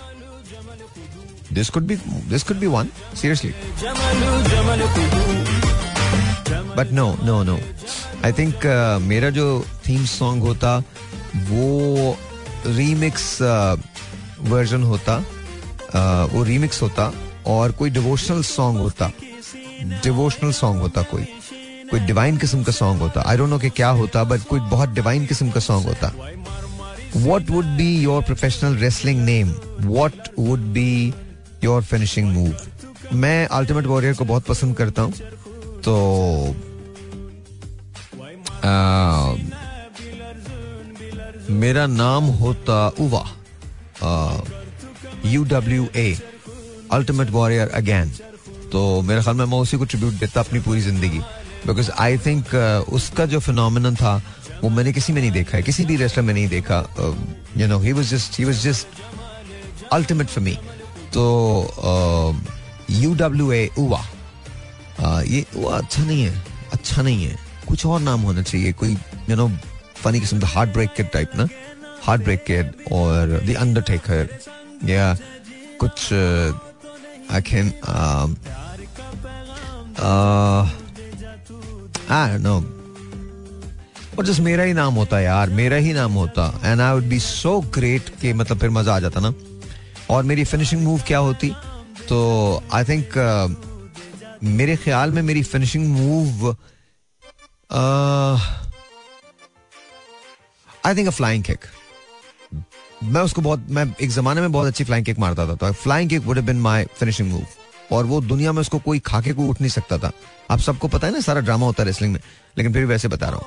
this could be this could be one seriously. But no no no I think मेरा जो theme song होता वो remix version होता uh, वो remix होता और कोई devotional song होता डिवोशनल सॉन्ग होता कोई कोई डिवाइन किस्म का सॉन्ग होता। आई डोंट नो कि क्या होता बट कोई बहुत डिवाइन किस्म का सॉन्ग होता। What would be your professional wrestling name? What would be your finishing move? मैं अल्टीमेट वॉरियर को बहुत पसंद करता हूँ तो आ, मेरा नाम होता उवा U W A ultimate warrior again तो मेरे ख्याल में मैं उसी को ट्रिब्यूट देता अपनी पूरी ज़िंदगी बिकॉज़ आई थिंक उसका जो फिनोमिनन था वो मैंने किसी में नहीं देखा है, किसी भी रेस्लर में नहीं देखा you know he was just he was just ultimate for me तो यू डब्ल्यू ए उवा ये वो अच्छा नहीं है अच्छा नहीं है। कुछ और नाम होना चाहिए, कोई यू नो फनी किस्म का हार्ट ब्रेक किड टाइप ना? हार्ट ब्रेक किड और द अंडरटेकर या कुछ आई कैन आई नो और जस्ट मेरा ही नाम होता यार, मेरा ही नाम होता। And I would be so great कि मतलब फिर मज़ा आ जाता ना। और मेरी फिनिशिंग मूव क्या होती? तो आई थिंक मेरे ख्याल में मेरी finishing move I think a flying kick मैं उसको बहुत, मैं एक जमाने में बहुत अच्छी फ्लाइंग किक मारता था तो flying kick would been my finishing move और वो दुनिया में उसको कोई खाके को उठ नहीं सकता था। आप सबको पता है ना, सारा ड्रामा होता है रेसलिंग में। लेकिन फिर भी वैसे बता रहा हूँ।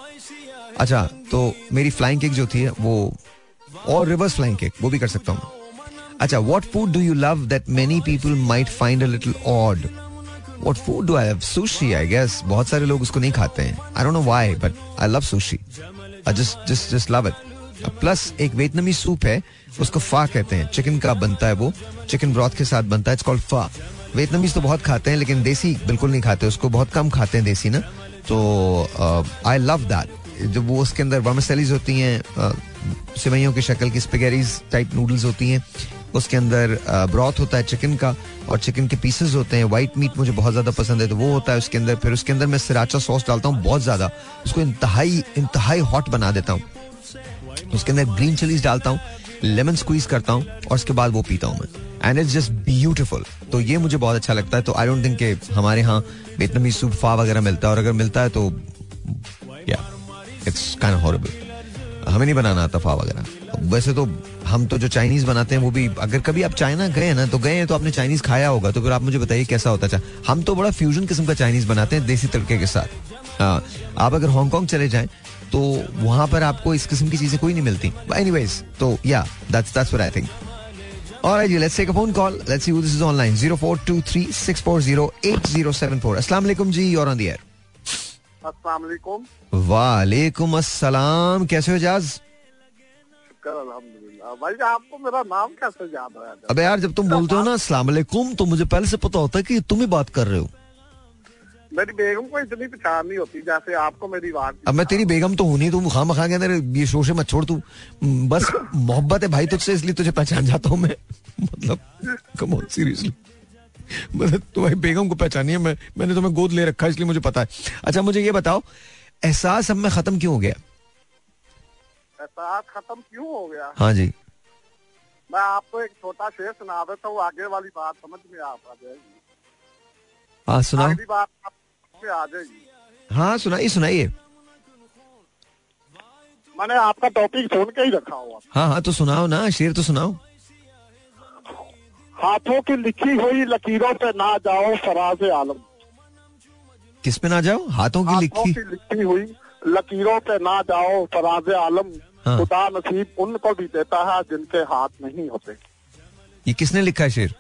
अच्छा तो मेरी फ्लाइंग किक जो थी, वो और रिवर्स फ्लाइंग किक वो भी कर सकता हूँ अच्छा what food do you love that many people might find a little odd what food do I sushi I guess बहुत सारे लोग उसको नहीं खाते हैं। I don't know why but I love sushi I just just just love it plus एक वियतनामी soup है, उसको फा कहते हैं। चिकन का बनता है वो। चिकन ब्रॉथ के साथ बनता है इट्स कॉल्ड फा वियतनामीज तो बहुत खाते हैं, लेकिन देसी बिल्कुल नहीं खाते। उसको बहुत कम खाते हैं देसी ना। तो आई लव दैट जब वो उसके अंदर वर्मसेलीज होती हैं सिवैयों की शक्ल की स्पेगेरीज टाइप नूडल्स होती हैं, उसके अंदर ब्रॉथ होता है चिकन का और चिकन के पीसेस होते हैं व्हाइट मीट मुझे बहुत ज़्यादा पसंद है तो वो होता है उसके अंदर। फिर उसके अंदर मैं सिराचा सॉस डालता हूँ बहुत ज़्यादा, उसको इंतहाई इंतहाई हॉट बना देता हूँ। उसके अंदर ग्रीन चिलीज डालता हूँ लेमन स्क्वीज करता हूँ और उसके बाद वो पीता हूँ मैं। एंड इट्स जस्ट ब्यूटिफुल तो ये मुझे बहुत अच्छा लगता है तो आई डोंट थिंक कि हमारे यहाँ वियतनामी सूप फा वगैरह मिलता है, और अगर मिलता है तो या इट्स काइंड हॉरिबल हमें नहीं बनाना आता फा वगैरह वैसे तो हम तो जो चाइनीज़ बनाते हैं वो भी अगर कभी आप चाइना गए ना तो गए हैं तो आपने चाइनीज़ खाया होगा तो फिर आप मुझे बताइए कैसा होता है हम तो बड़ा फ्यूजन किस्म का चाइनीज़ बनाते हैं देसी तड़के के साथ आ, आप अगर हांगकांग चले जाएँ तो वहाँ पर आपको इस किस्म की चीज़ें कोई नहीं मिलती एनीवेज तो या that's that's what I think Alright, let's take a phone call. Let's see who this is online. 0423-640-8074. Assalamu alaikum ji, you're on the air. वालेकुम अस्सलाम कैसे हो जाज? शुक्र अल्हम्दुलिल्लाह। भाई आपको मेरा नाम कैसे याद आया? अबे यार जब तुम बोलते हो ना अस्सलाम वालेकुम तो मुझे पहले से पता होता है कि तुम ही बात कर रहे हो। मेरी बेगम को इतनी पहचान नहीं होती जैसे आपको मेरी बात अब मैं तेरी बेगम तो हूँ नहीं तू खाम खा के अंदर ये शोशे मत छोड़ तू बस <laughs> मोहब्बत है भाई तुझसे इसलिए तुझे पहचान जाता हूँ मैं। मतलब कम सीरियसली मतलब तुम्हारी बेगम को पहचानी है मैं मैंने तुम्हें गोद ले रखा है इसलिए मुझे पता है। अच्छा मुझे ये बताओ एहसास अब में खत्म क्यों हो गया? एहसास खत्म क्यों हो गया? हाँ जी। मैं आपको एक छोटा शेर सुना देता हूँ आगे वाली बात समझ में आ जाएगी। हाँ सुनाओ। अगली बात पे आ जाएगी। हाँ सुनाइए सुनाइए। मैंने आपका टॉपिक सुन के ही रखा हुआ। हाँ हाँ तो सुनाओ ना शेर तो सुनाओ। हाथों की लिखी हुई लकीरों पे ना जाओ फराज आलम। किस पे ना जाओ? हाथों की हाथों लिखी। की लिखी हुई लकीरों पे ना जाओ फराज आलम। हाँ। खुदा नसीब उनको भी देता है जिनके हाथ नहीं होते। ये किसने लिखा है शेर?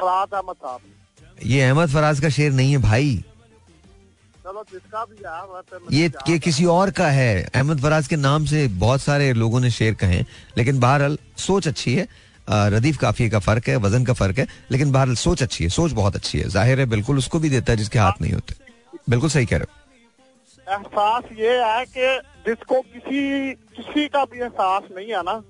फराज अहमद साहब। ये अहमद फराज का शेर नहीं है भाई। चलो जिसका भी है ये ये किसी और का है। अहमद फराज के नाम से बहुत सारे लोगों ने शेर कहे लेकिन बहरहाल सोच अच्छी है। रदीफ काफिए का फ़र्क है वज़न का फ़र्क है लेकिन बहरहाल सोच अच्छी है सोच बहुत अच्छी है। ज़ाहिर है बिल्कुल उसको भी देता है जिसके हाथ नहीं होते। बिल्कुल सही कह रहे हो। एहसास ये है कि जिसको किसी किसी का भी एहसास नहीं है ना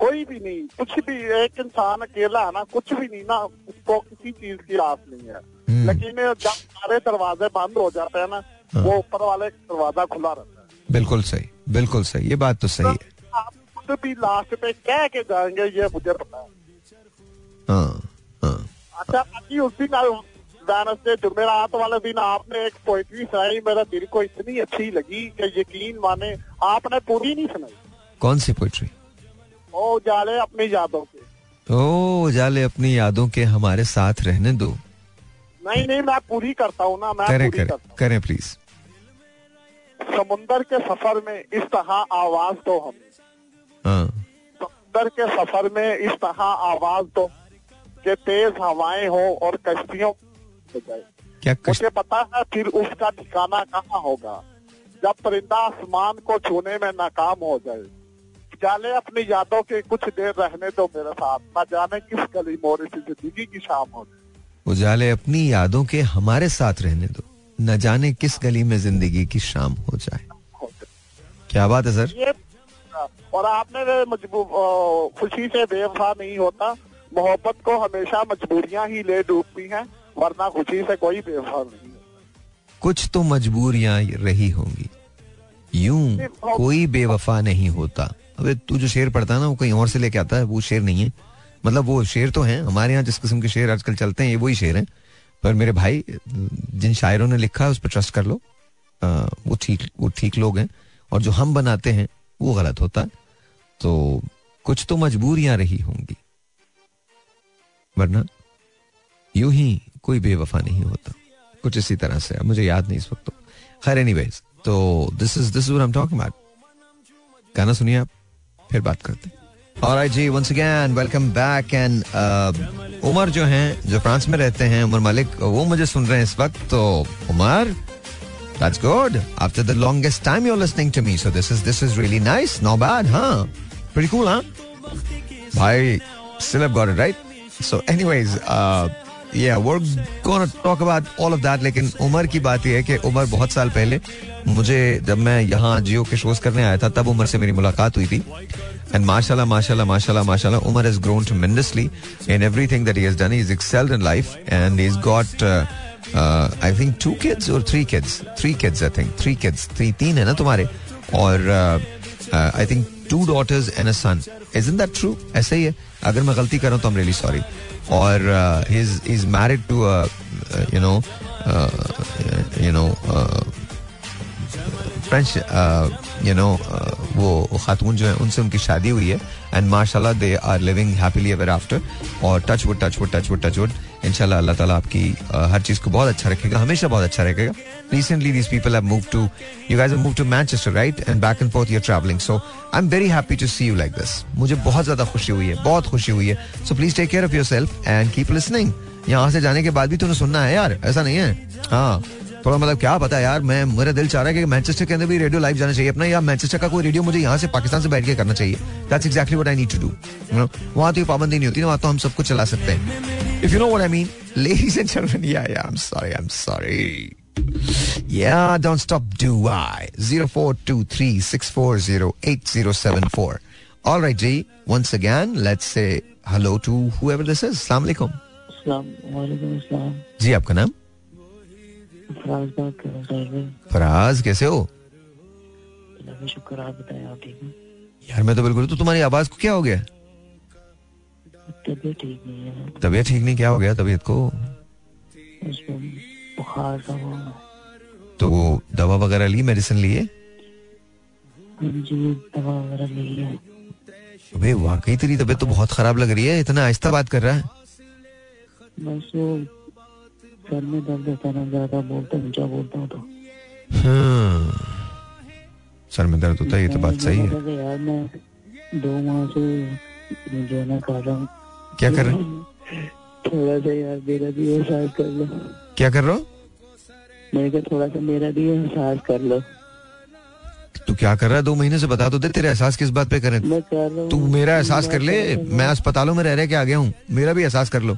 कोई भी नहीं कुछ भी एक इंसान अकेला है ना कुछ भी नहीं ना उसको किसी चीज़ की आस नहीं है। हम्म। लेकिन जब सारे दरवाजे बंद हो जाते हैं ना हाँ। वो ऊपर वाले दरवाज़ा खुला रहता है। बिल्कुल सही बिल्कुल सही ये बात तो सही है। भी लास्ट पे कह के जाएँगे ये मुझे पता है। हाँ हाँ। अच्छा बाकी उस दिन वेनसडे जुमेरात वाले दिन आपने एक पोइट्री सुनाई मेरा दिल को इतनी अच्छी लगी कि यकीन माने आपने पूरी नहीं सुनाई। कौन सी पोइट्री ओ जाले अपनी यादों के। ओ जाले अपनी यादों के हमारे साथ रहने दो। नहीं नहीं मैं पूरी करता हूँ ना मैं करें पूरी करें करें प्लीज़ समुंदर के सफ़र में इस तरह आवाज़ दो हमें। समुंदर के सफ़र में इस तरह आवाज़ तो कि तेज हवाएँ हो और कश्तियों क्या कश... मुझे पता है फिर उसका ठिकाना कहाँ होगा। जब परिंदा आसमान को छूने में नाकाम हो जाए। जाले अपनी यादों के कुछ देर रहने दो मेरे साथ। न जाने किस गली मोड़ इस ज़िंदगी की शाम हो जाए। उजाले अपनी यादों के हमारे साथ रहने दो। न जाने किस गली में ज़िंदगी की शाम हो जाए। हो जाए। क्या बात है सर? ये और आपने मजबूर खुशी से बेवफा नहीं होता। मोहब्बत को हमेशा मजबूरियाँ ही ले डूबती हैं वरना खुशी से कोई बेवफा नहीं कुछ तो मजबूरियाँ रही होंगी। यूँ कोई बेवफा नहीं होता। अबे तू जो शेर पढ़ता है ना वो कहीं और से लेके आता है वो शेर नहीं है। मतलब वो शेर तो हैं हमारे यहाँ जिस किस्म के शेर आजकल चलते हैं ये वही शेर हैं। पर मेरे भाई जिन शायरों ने लिखा है उस पर ट्रस्ट कर लो। आ, वो ठीक वो ठीक लोग हैं और जो हम बनाते हैं वो गलत होता है। तो कुछ तो मजबूरियाँ रही होंगी वरना यूँ ही कोई बेवफा नहीं होता कुछ इसी तरह से मुझे याद नहीं इस वक्त तो खैर एनीवेज तो this is this is I am talking about गाना सुनिए आप फिर बात करते हैं Alright जी once again welcome back and uh, Umar जो हैं जो फ्रांस में रहते हैं उमर मलिक वो मुझे सुन रहे हैं इस वक्त तो Umar That's good. After the longest time you're listening to me, so this is this is really nice. Not bad, huh? Pretty cool, huh? Bhai, still have got it right. So, anyways, uh, yeah, we're gonna talk about all of that. लेकिन उमर की बात यह है कि उमर बहुत साल पहले मुझे जब मैं यहाँ जियो के शोज़ करने आया था तब उमर से मेरी मुलाकात हुई थी एंड माशाल्लाह माशाल्लाह माशाल्लाह माशाल्लाह Umar has grown tremendously in everything that he has done. He's excelled in life and he's got uh, uh, I think two kids or three kids. Three kids I think. Three kids. Three तीन है ना तुम्हारे और I think two daughters and a son isn't that true ऐसा ही है। अगर मैं गलती कर तो आई एम रियली सॉरी और is is married to you know you know French you know वो खातून जो है उनसे उनकी शादी हुई है। एंड माशाल्लाह they are living happily ever after और touch wood touch wood touch wood touch wood इंशाल्लाह अल्लाह ताला आपकी uh, हर चीज़ को बहुत अच्छा रखेगा। हमेशा बहुत अच्छा रखेगा। Recently, these people have moved to, you guys have moved to Manchester, right? And back and forth, you're traveling. So, I'm very happy to see you like this. मुझे बहुत ज़्यादा खुशी हुई है, बहुत खुशी हुई है। So, please take care of yourself and keep listening. यहाँ से जाने के बाद भी तूने सुनना है यार, ऐसा नहीं है? हाँ थोड़ा मतलब क्या पता है यार, मैं, मेरा दिल चाह रहा है कि मैनचेस्टर के अंदर भी रेडियो लाइव जाना चाहिए अपना, या मैनचेस्टर का कोई रेडियो मुझे यहाँ से पाकिस्तान से बैठ के करना चाहिए। That's exactly what I need to do you know वहाँ तो ये पाबंदी नहीं होती ना वहाँ तो हम सब कुछ चला सकते हैं। If you know what I mean ladies and gentleman या या I am sorry I am sorry Yeah, don't stop, do I? 0423-640-8074. All right, G. Once again, let's say hello to whoever this is. Assalamu alaikum. अस्सलाम जी आपका नाम फराज कैसे हो शुक्र आप बताएँ आप ठीक हैं यार मैं तो बिल्कुल तो तुम्हारी आवाज़ को क्या हो गया तबीयत ठीक नहीं है तबीयत ठीक नहीं क्या हो गया तबीयत को बुखार सा हुआ तो वो दवा वगैरह ली मेडिसिन लिए? जी दवा वगैरह ली है। अबे वाकई तेरी तबीयत तो बहुत खराब लग रही है इतना आहिस्ता बात कर रहा है। बस वो सर में दर्द होता है ना ज़्यादा बोलता ऊँचा बोलता हूँ तो। हाँ। सर में दर्द होता है ये तो बात सही है। यार मैं दो माह से जो ना कर रहा हूँ। क्या कर रहे हो? थोड़ा सा यार मेरा भी एहसास कर लो। क्या कर रहे हो? मैंने कहा थोड़ा सा मेरा भी एहसास कर लो। तू क्या कर रहा है? दो महीने से बता तो दे तेरे एहसास किस बात पे करें? तू मेरा एहसास कर ले मैं अस्पतालों में रह रहे के आ गया हूँ। मेरा भी एहसास कर लो।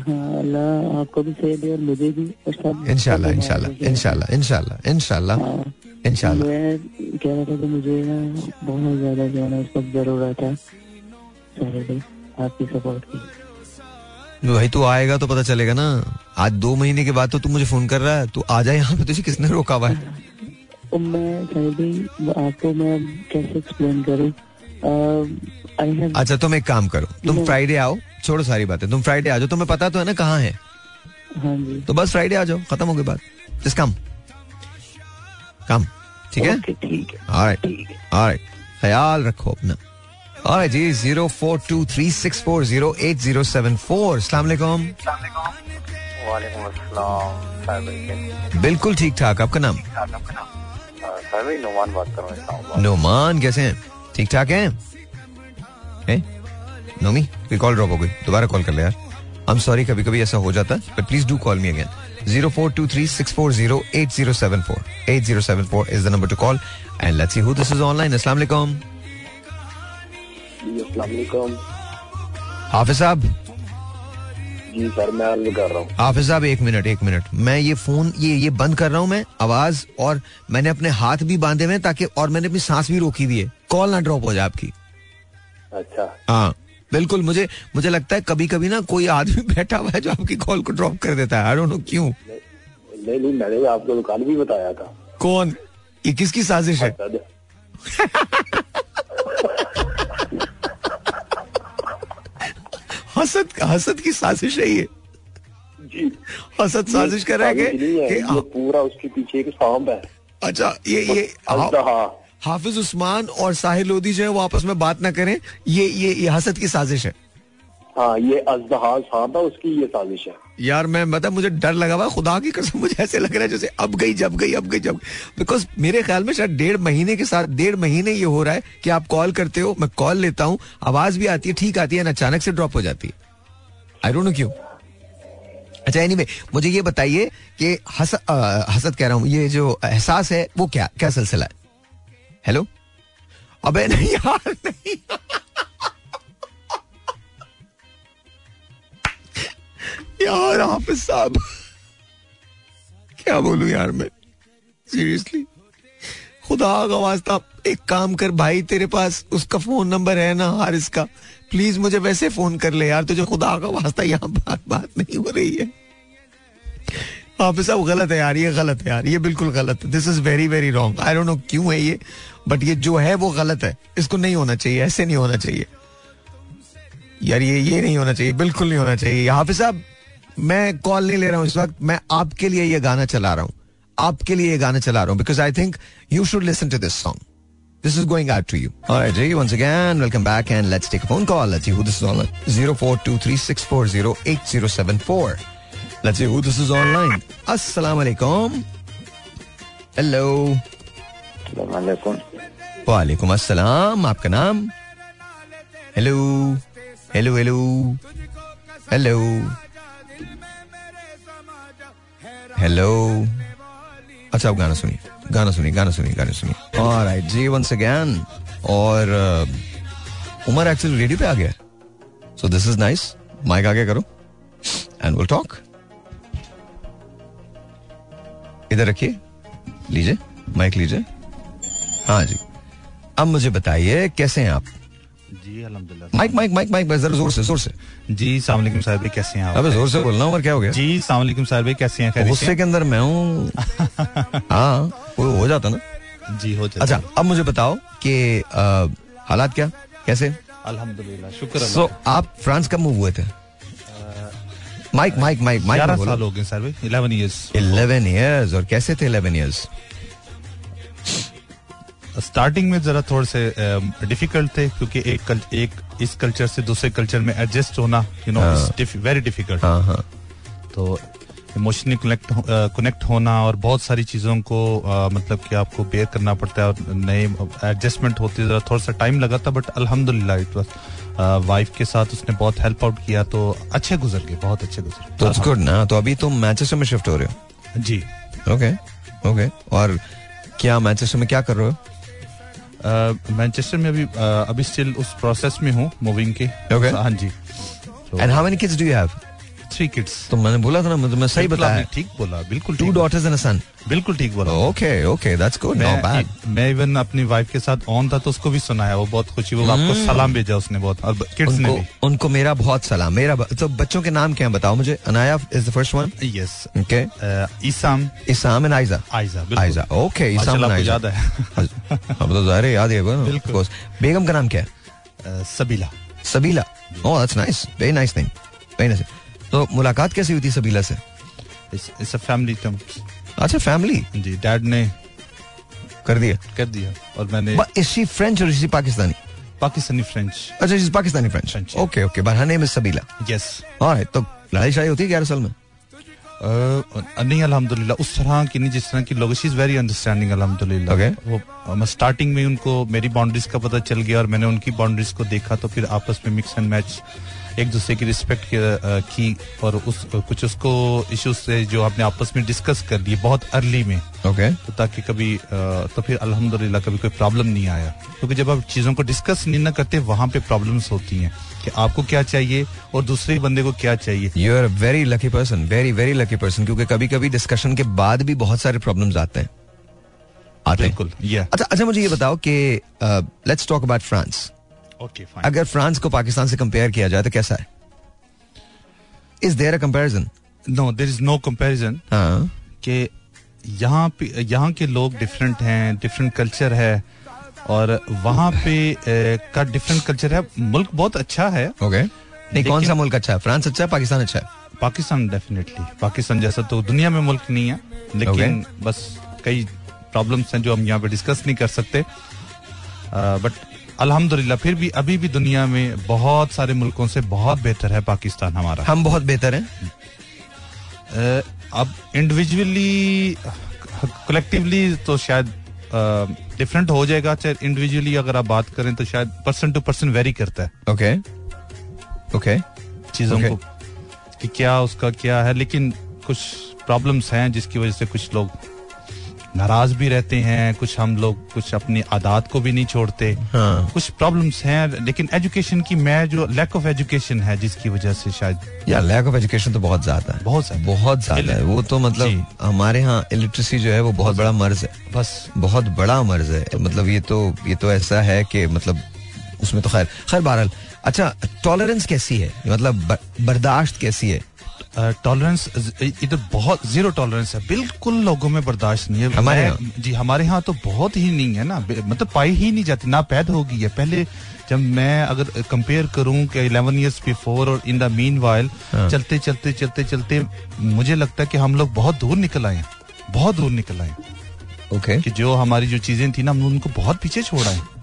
हाँ अल्लाह आपको भी सही दे और मुझे भी इनशाला इनशाला इनशाला इनशाला इनशाला हाँ, इनशाला कह रहा था कि मुझे ना बहुत ज़्यादा जो है ज़रूरत है। आपकी सपोर्ट की भाई तू आएगा तो पता चलेगा ना। आज दो महीने के बाद तो तू मुझे फ़ोन कर रहा है। तू आ जाए यहाँ पे तुझे किसने रोका हुआ है? और मैं सारे भाई आपको मैं कैसे एक्सप्लेन करूँ? अच्छा तुम एक काम करो। तुम फ्राइडे आओ छोड़ो सारी बातें। तुम फ्राइडे आ जाओ। तुम्हें पता तो है ना कहाँ है? हाँ जी। तो बस फ्राइडे आ जाओ खत्म हो गई बात। जस्ट कम कम ठीक है? ठीक है। ऑलराइट ऑलराइट ख्याल रखो अपना। ऑलराइट जी zero four two three six four zero eight zero seven four भाई बिल्कुल ठीक ठाक आपका नाम? साहब बात कर रहा हूँ नोमान कैसे हैं? ठीक ठाक हैं? नोमी कोई कॉल ड्रॉप हो गई दोबारा कॉल कर ले यार। आई एम सॉरी कभी कभी ऐसा हो जाता है but please do call me again zero four two three six four zero eight zero seven four eight zero seven four is the number to call and let's see who this is online अस्सलाम वालेकुम जी हाफिज साहब? जी sir मैं अर्ज़ कर रहा हूँ। हाफिज साहब एक मिनट एक मिनट। मैं ये फ़ोन ये ये बंद कर रहा हूँ मैं आवाज़ और मैंने अपने हाथ भी बांधे हुए ताकि और मैंने अपनी सांस भी रोकी हुई है। कॉल ना ड्रॉप हो जाए आपकी। अच्छा। हाँ बिल्कुल मुझे मुझे लगता है कभी कभी ना कोई आदमी <laughs> बैठा हुआ है जो आपकी कॉल को ड्रॉप कर देता है। आई डोंट नो क्यों। नहीं नहीं मैंने आपको दुकान भी बताया था। कौन? ये किसकी साजिश है? <laughs> हसद हसद की साजिश है। ये जी। हसद साजिश कर रहे है है, पूरा उसके पीछे एक सांप है। अच्छा ये ये हाफिज उस्मान और साहिल लोधी जो है वो आपस में बात ना करें। ये ये ये हसद की साजिश है। हाँ ये अजदहा सांप है उसकी ये साजिश है। यार मैं मतलब मुझे डर लगा हुआ खुदा की कसम मुझे ऐसे लग रहा है जैसे अब गई जब गई अब गई जब बिकॉज़ मेरे ख्याल में शायद डेढ़ महीने के साथ डेढ़ महीने ये हो रहा है कि आप कॉल करते हो मैं कॉल लेता हूँ आवाज़ भी आती है ठीक आती है अचानक से ड्रॉप हो जाती है। आई डोंट नो क्यों। अच्छा एनीवे मुझे ये बताइए कि हस, हसद कह रहा हूँ ये जो एहसास है वो क्या क्या सिलसिला है? हेलो अबे नहीं यार नहीं। यार हाफिज साहब क्या बोलूँ यार मैं? सीरियसली खुदा का वास्ता, एक काम कर भाई तेरे पास, उसका फ़ोन नंबर है ना, हारिस का। प्लीज़ मुझे वैसे फ़ोन कर ले यार, तुझे खुदा का वास्ता यहाँ बात बात नहीं हो रही है। हाफिज साहब गलत है यार, ये गलत है यार, ये बिल्कुल गलत है। This is very very wrong I don't know क्यों है ये बट ये जो है वो गलत है। इसको नहीं होना चाहिए, ऐसे नहीं होना चाहिए। यार ये ये नहीं होना चाहिए बिल्कुल नहीं होना चाहिए हाफिज साहब मैं कॉल नहीं ले रहा हूँ इस वक्त मैं आपके लिए ये गाना चला रहा हूँ आपके लिए ये गाना चला रहा हूँ because I think you should listen to this song This is going out to you. All right, Jay, once again, welcome back and let's take a phone call. Let's see who this is online. 0423640874. Let's see who this is online. Assalamu alaikum. Hello. वालेकुम अस्सलाम आपका नाम hello hello hello hello hello अच्छा आप गाना सुनिए। गाना सुनिए गाना सुनिए गाना सुनिए। और राइट जी वंस अगेन और उमर एक्चुअली रेडियो पे आ गया so this is nice mic आगे करो। एंड विल टॉक इधर रखिए। लीजिए। माइक लीजिए। हाँ जी। अब मुझे बताइए, कैसे हैं आप? जी माइक माइक माइक माइक जरा ज़ोर से ज़ोर से। जी सलाम साहब भाई कैसे हैं आप? अबे ज़ोर से बोलना उमर क्या हो गया? जी सलाम साहब भाई कैसे हैं? गुस्से के अंदर मैं हूँ। <laughs> हाँ वो हो जाता ना। जी हो जाता। अच्छा अब मुझे बताओ कि हालात क्या? कैसे? अल्हम्दुलिल्लाह शुक्र सो आप फ्रांस कब मूव हुए थे? माइक माइक माइक माइक साल हो गए सर भाई। इलेवन ईयर्स इलेवन इयर्स और कैसे थे इलेवन इयर्स स्टार्टिंग में जरा थोड़े से डिफ़िकल्ट थे क्योंकि एक कल, एक इस कल्चर से दूसरे कल्चर में एडजस्ट होना यू नो वेरी डिफ़िकल्ट हाँ हाँ। तो इमोशनली कनेक्ट कनेक्ट होना और बहुत सारी चीज़ों को अ, मतलब कि आपको बेयर करना पड़ता है और नए एडजस्टमेंट होती है जरा थोड़ा सा टाइम लगा था बट अल्हम्दुलिल्लाह इट वाज वाइफ के साथ उसने बहुत हेल्प आउट किया तो अच्छे गुजर गए बहुत अच्छे गुजर तो गुड ना? तो अभी तुम मैनचेस्टर में शिफ्ट हो रहे गए जी। ओके ओके और क्या मैनचेस्टर में क्या कर रहे हो? मैनचेस्टर में अभी अभी स्टिल उस प्रोसेस में हूँ मूविंग के. हाँ जी। And how many kids do you have three kids तो मैंने बोला था ना मैं सही बताया। ठीक बोला बिल्कुल two daughters and a son बिल्कुल ठीक बोला। Okay okay that's good not bad मैं इवन अपनी वाइफ के साथ ऑन था तो उसको भी सुनाया वो बहुत खुशी वो आपको सलाम भेजा उसने बहुत और किड्स ने Hmm. उनको मेरा बहुत सलाम मेरा तो बच्चों के नाम क्या हैं बताओ मुझे? Anaya is the first one yes okay Isam Isam and Aiza Aiza Aiza okay Isam याद है। अब तो ज़ाहिर है याद है बिल्कुल। बेगम का नाम क्या है? Sabila Sabila oh that's nice very nice name very nice तो मुलाकात कैसी हुई थी सबीला से? इट्स अ फैमिली अच्छा फैमिली जी डैड ने कर दिया। कर दिया और मैंने इज़ शी फ्रेंच और इज़ पाकिस्तानी पाकिस्तानी फ्रेंच अच्छा is Pakistani French French, okay okay but her name is Sabila yes alright तो लड़ाई शड़ाई होती है ग्यारह साल में? नहीं अल्हम्दुलिल्लाह। उस तरह की नहीं जिस तरह की लोग शी इज़ वेरी अंडरस्टैंडिंग अल्हम्दुलिल्लाह। Okay. वो स्टार्टिंग में उनको मेरी बाउंड्रीज का पता चल गया और मैंने उनकी बाउंड्रीज को देखा तो फिर आपस में मिक्स एंड मैच एक दूसरे की रिस्पेक्ट की और उस कुछ उसको इश्यूज़ से जो आपने आपस में डिस्कस कर लिए बहुत अर्ली में। ओके तो ताकि कभी तो फिर अल्हम्दुलिल्लाह कभी कोई प्रॉब्लम नहीं आया। क्योंकि जब आप चीज़ों को डिस्कस नहीं ना करते वहाँ पे प्रॉब्लम्स होती हैं कि आपको क्या चाहिए और दूसरे बंदे को क्या चाहिए। You are very lucky person very very lucky person क्योंकि कभी कभी डिस्कशन के बाद भी बहुत सारे प्रॉब्लम्स आते हैं। आते हैं। अच्छा अच्छा मुझे ये बताओ कि let's talk about France fine अगर फ्रांस को पाकिस्तान से कंपेयर किया जाए तो कैसा है? Is there a comparison no there is no comparison हाँ। कि यहाँ पे यहाँ के लोग डिफरेंट हैं डिफरेंट कल्चर है और वहाँ पे अ, का डिफरेंट कल्चर है मुल्क बहुत अच्छा है। ओके नहीं कौन सा मुल्क अच्छा है? फ्रांस अच्छा है पाकिस्तान अच्छा है? पाकिस्तान डेफिनेटली पाकिस्तान जैसा तो दुनिया में मुल्क नहीं है लेकिन okay. बस कई प्रॉब्लम्स हैं जो हम यहाँ पे डिस्कस नहीं कर सकते। बट अल्हम्दुलिल्लाह फिर भी अभी भी दुनिया में बहुत सारे मुल्कों से बहुत बेहतर है पाकिस्तान हमारा। हम बहुत बेहतर हैं। अब इंडिविजुअली कलेक्टिवली तो शायद डिफरेंट हो जाएगा। चाहे इंडिविजुअली अगर आप बात करें तो शायद पर्सन टू पर्सन वेरी करता है। ओके ओके चीज़ों को कि क्या उसका क्या है लेकिन कुछ प्रॉब्लम्स हैं जिसकी वजह से कुछ लोग नाराज़ भी रहते हैं कुछ हम लोग कुछ अपनी आदात को भी नहीं छोड़ते। हाँ. कुछ प्रॉब्लम्स हैं लेकिन एजुकेशन की मैं जो लैक ऑफ़ एजुकेशन है जिसकी वजह से शायद या लैक ऑफ़ एजुकेशन तो बहुत ज़्यादा है। बहुत ज़्यादा। बहुत ज़्यादा है। वो तो। मतलब हमारे यहाँ इलिटरेसी जो है वो बहुत बड़ा मर्ज है। बस। बहुत बड़ा मर्ज है। मतलब ये तो ये तो ऐसा है कि मतलब उसमें तो खैर खैर बहरहाल। अच्छा टॉलरेंस कैसी है? मतलब बर्दाश्त कैसी है? टॉलरेंस इधर बहुत ज़ीरो टॉलरेंस है। बिल्कुल लोगों में बर्दाश्त नहीं है। हमारे जी हमारे यहाँ तो बहुत ही नहीं है ना। मतलब पाई ही नहीं जाती ना पैद होगी है पहले जब मैं अगर कंपेयर करूँ कि 11 इयर्स बिफोर और इन द मीन वाइल। चलते चलते चलते चलते मुझे लगता है कि हम लोग बहुत दूर निकल आए बहुत दूर निकल आए ओके okay. कि जो हमारी जो चीज़ें थी ना हम उनको बहुत पीछे छोड़ा है।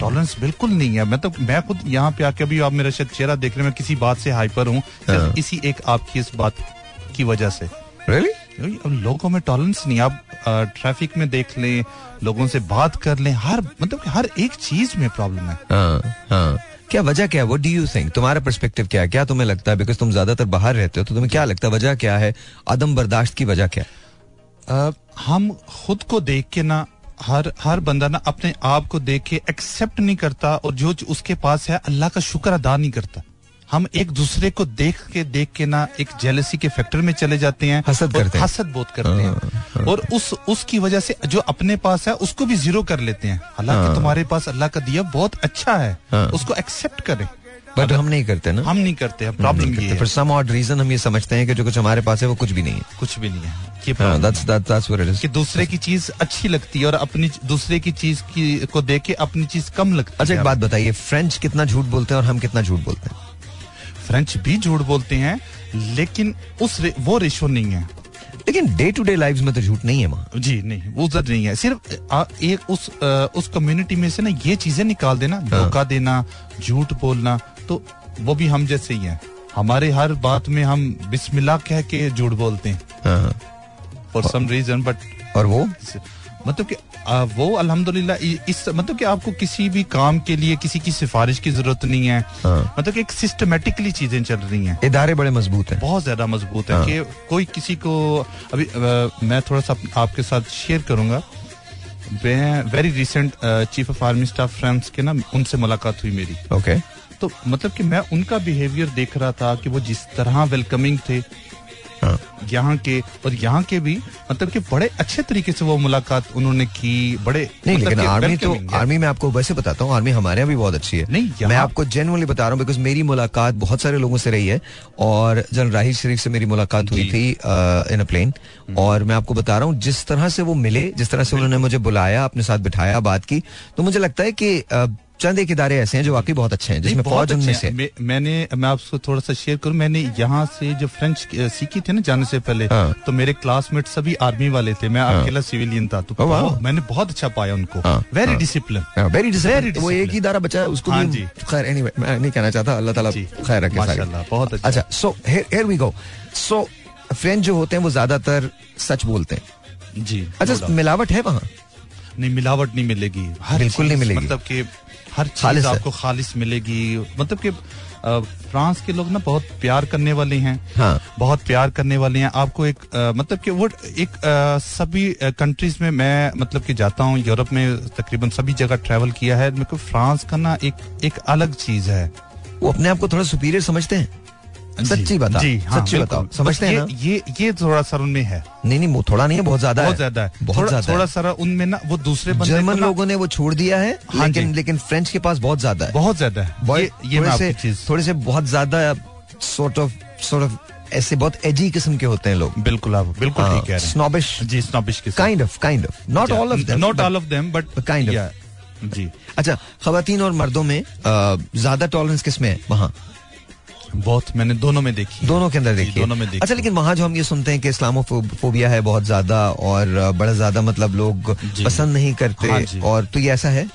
टॉलरेंस बिल्कुल नहीं है। मैं तो मैं खुद यहाँ पे आके अभी आप मेरा शायद चेहरा देख रहे हैं मैं किसी बात से हाइपर हूँ हाँ। इसी एक आपकी इस बात की वजह से। रियली अब लोगों में टॉलरेंस नहीं आप ट्रैफ़िक में देख लें लोगों से बात कर लें हर मतलब हर एक चीज़ में प्रॉब्लम है। हाँ हाँ। क्या वजह क्या है? वो डू यू थिंक तुम्हारा परस्पेक्टिव क्या है? क्या तुम्हें लगता है? बिकॉज़ तुम ज़्यादातर बाहर रहते हो तो तुम्हें क्या लगता है? वजह क्या है? आदम बर्दाश्त की वजह क्या है? हम खुद को देख के ना हर हर बंदा ना अपने आप को देख के एक्सेप्ट नहीं करता और जो उसके पास है अल्लाह का शुक्र अदा नहीं करता। हम एक दूसरे को देख के देख के ना एक जेलसी के फैक्टर में चले जाते हैं हसद करते हैं। हसद बहुत करते हैं। और उस उसकी वजह से जो अपने पास है उसको भी ज़ीरो कर लेते हैं। हालाँकि तुम्हारे पास अल्लाह का दिया बहुत अच्छा है हाँ। उसको एक्सेप्ट करें। बट हम नहीं करते ना। हम नहीं करते हैं। Problem for some odd reason हम ये समझते हैं कि जो कुछ हमारे पास है वो कुछ भी नहीं है। कुछ भी नहीं है हाँ। That's that that's what it is. कि दूसरे की चीज़ अच्छी लगती है और अपनी दूसरे की चीज़ की को देख के अपनी चीज़ कम लगती अच्छा है एक बात बताइए फ्रेंच कितना झूठ बोलते हैं और हम कितना झूठ बोलते हैं? फ्रेंच भी झूठ बोलते हैं लेकिन उस रे, वो रेशो नहीं है। लेकिन डे टू डे लाइफ में तो झूठ नहीं है वहाँ। जी नहीं वो उधर नहीं है। सिर्फ़ आ, एक उस आ, उस कम्युनिटी में से ना ये चीज़ें निकाल देना धोखा देना झूठ बोलना तो वो भी हम जैसे ही हैं। हमारे हर बात में हम बिस्मिल्लाह कह के झूठ बोलते हैं। हाँ। फॉर सम रीजन बट और वो? मतलब कि वो अल्हम्दुलिल्लाह इस मतलब कि आपको किसी भी काम के लिए किसी की सिफारिश की ज़रूरत नहीं है। हाँ। मतलब कि एक सिस्टमेटिकली चीज़ें चल रही हैं। इदारे बड़े मज़बूत हैं। बहुत ज़्यादा मज़बूत है हाँ। कि कोई किसी को अभी अ, मैं थोड़ा सा आपके साथ शेयर करूँगा। मैं very recent chief of army staff friends के ना उनसे मुलाकात हुई मेरी। ओके तो मतलब कि मैं उनका बिहेवियर देख रहा था कि वो जिस तरह वेलकमिंग थे यहाँ के और यहाँ के भी मतलब कि बड़े अच्छे तरीके से वो मुलाकात उन्होंने की बड़े नहीं मतलब लेकिन आर्मी तो आर्मी में आपको वैसे बताता हूँ आर्मी हमारे यहाँ भी बहुत अच्छी है। नहीं, मैं आपको जेनुअनली बता रहा हूँ बिकॉज़ मेरी मुलाकात बहुत सारे लोगों से रही है और जनरल राहिल शरीफ से मेरी मुलाकात हुई थी इन अ प्लेन और मैं आपको बता रहा हूँ जिस तरह से वो मिले जिस तरह से उन्होंने मुझे बुलाया अपने साथ बिठाया बात की तो मुझे लगता है कि चंद एक इदारे ऐसे हैं जो वाकई बहुत अच्छे हैं जिसमें फौज उनमें अच्छे से मैं, मैंने मैं आपको थोड़ा सा शेयर करूँ। मैंने यहाँ से जो फ्रेंच सीखी थी ना जाने से पहले हाँ। तो मेरे क्लासमेट सभी आर्मी वाले थे। मैं अकेला सिविलियन था तो मैंने बहुत अच्छा पाया उनको। हाँ, वेरी हाँ। डिसिप्लिन वेरी Very वो एक ही disciplined. इदारा बचा उसको हाँ जी। खैर एनीवे मैं नहीं कहना चाहता अल्लाह ताला खैर रखे बहुत अच्छा। अच्छा so here we go so French जो होते हैं वो ज़्यादातर सच बोलते हैं। जी अच्छा मिलावट है वहाँ? नहीं मिलावट नहीं मिलेगी। बिल्कुल नहीं मिलेगी। मतलब कि हर चीज़ आपको खालिश मिलेगी। मतलब कि फ्रांस के लोग ना बहुत प्यार करने वाले हैं। हाँ। बहुत प्यार करने वाले हैं। आपको एक आ, मतलब कि वो एक आ, सभी कंट्रीज़ में मैं मतलब कि जाता हूँ यूरोप में तकरीबन सभी जगह ट्रेवल किया है। मेरे को फ्रांस का ना एक एक अलग चीज़ है। वो अपने आप को थोड़ा सुपीरियर समझते हैं। सच्ची बता जी हाँ, सच्ची बताओ समझते हैं ये, ये ये थोड़ा सा उनमें है। नहीं नहीं वो थोड़ा नहीं है बहुत ज़्यादा बहुत ज़्यादा है। बहुत ज़्यादा थोड़ा है। सारा उनमें ना वो दूसरे जर्मन लोगों ने वो छोड़ दिया है हाँ लेकिन लेकिन फ्रेंच के पास बहुत ज़्यादा है। बहुत ज़्यादा है। ये, थोड़े से थोड़े से बहुत ज़्यादा सॉर्ट ऑफ़ सॉर्ट ऑफ़ ऐसे बहुत एजी किस्म के होते हैं लोग। बिल्कुल आप बिल्कुल ठीक कह रहे हैं। स्नॉबिश जी स्नॉबिश के kind of kind of not all of them not all of them but kind of. जी। अच्छा खवातीन और मर्दों में ज़्यादा टॉलरेंस किसमें है? वहाँ। बहुत मैंने दोनों में देखी दोनों के अंदर देखी दोनों में देखी अच्छा लेकिन वहाँ जो हम ये सुनते हैं कि इस्लामोफोबिया है बहुत ज़्यादा और बड़ा ज़्यादा मतलब लोग पसंद नहीं करते हाँ और तो ये ऐसा है?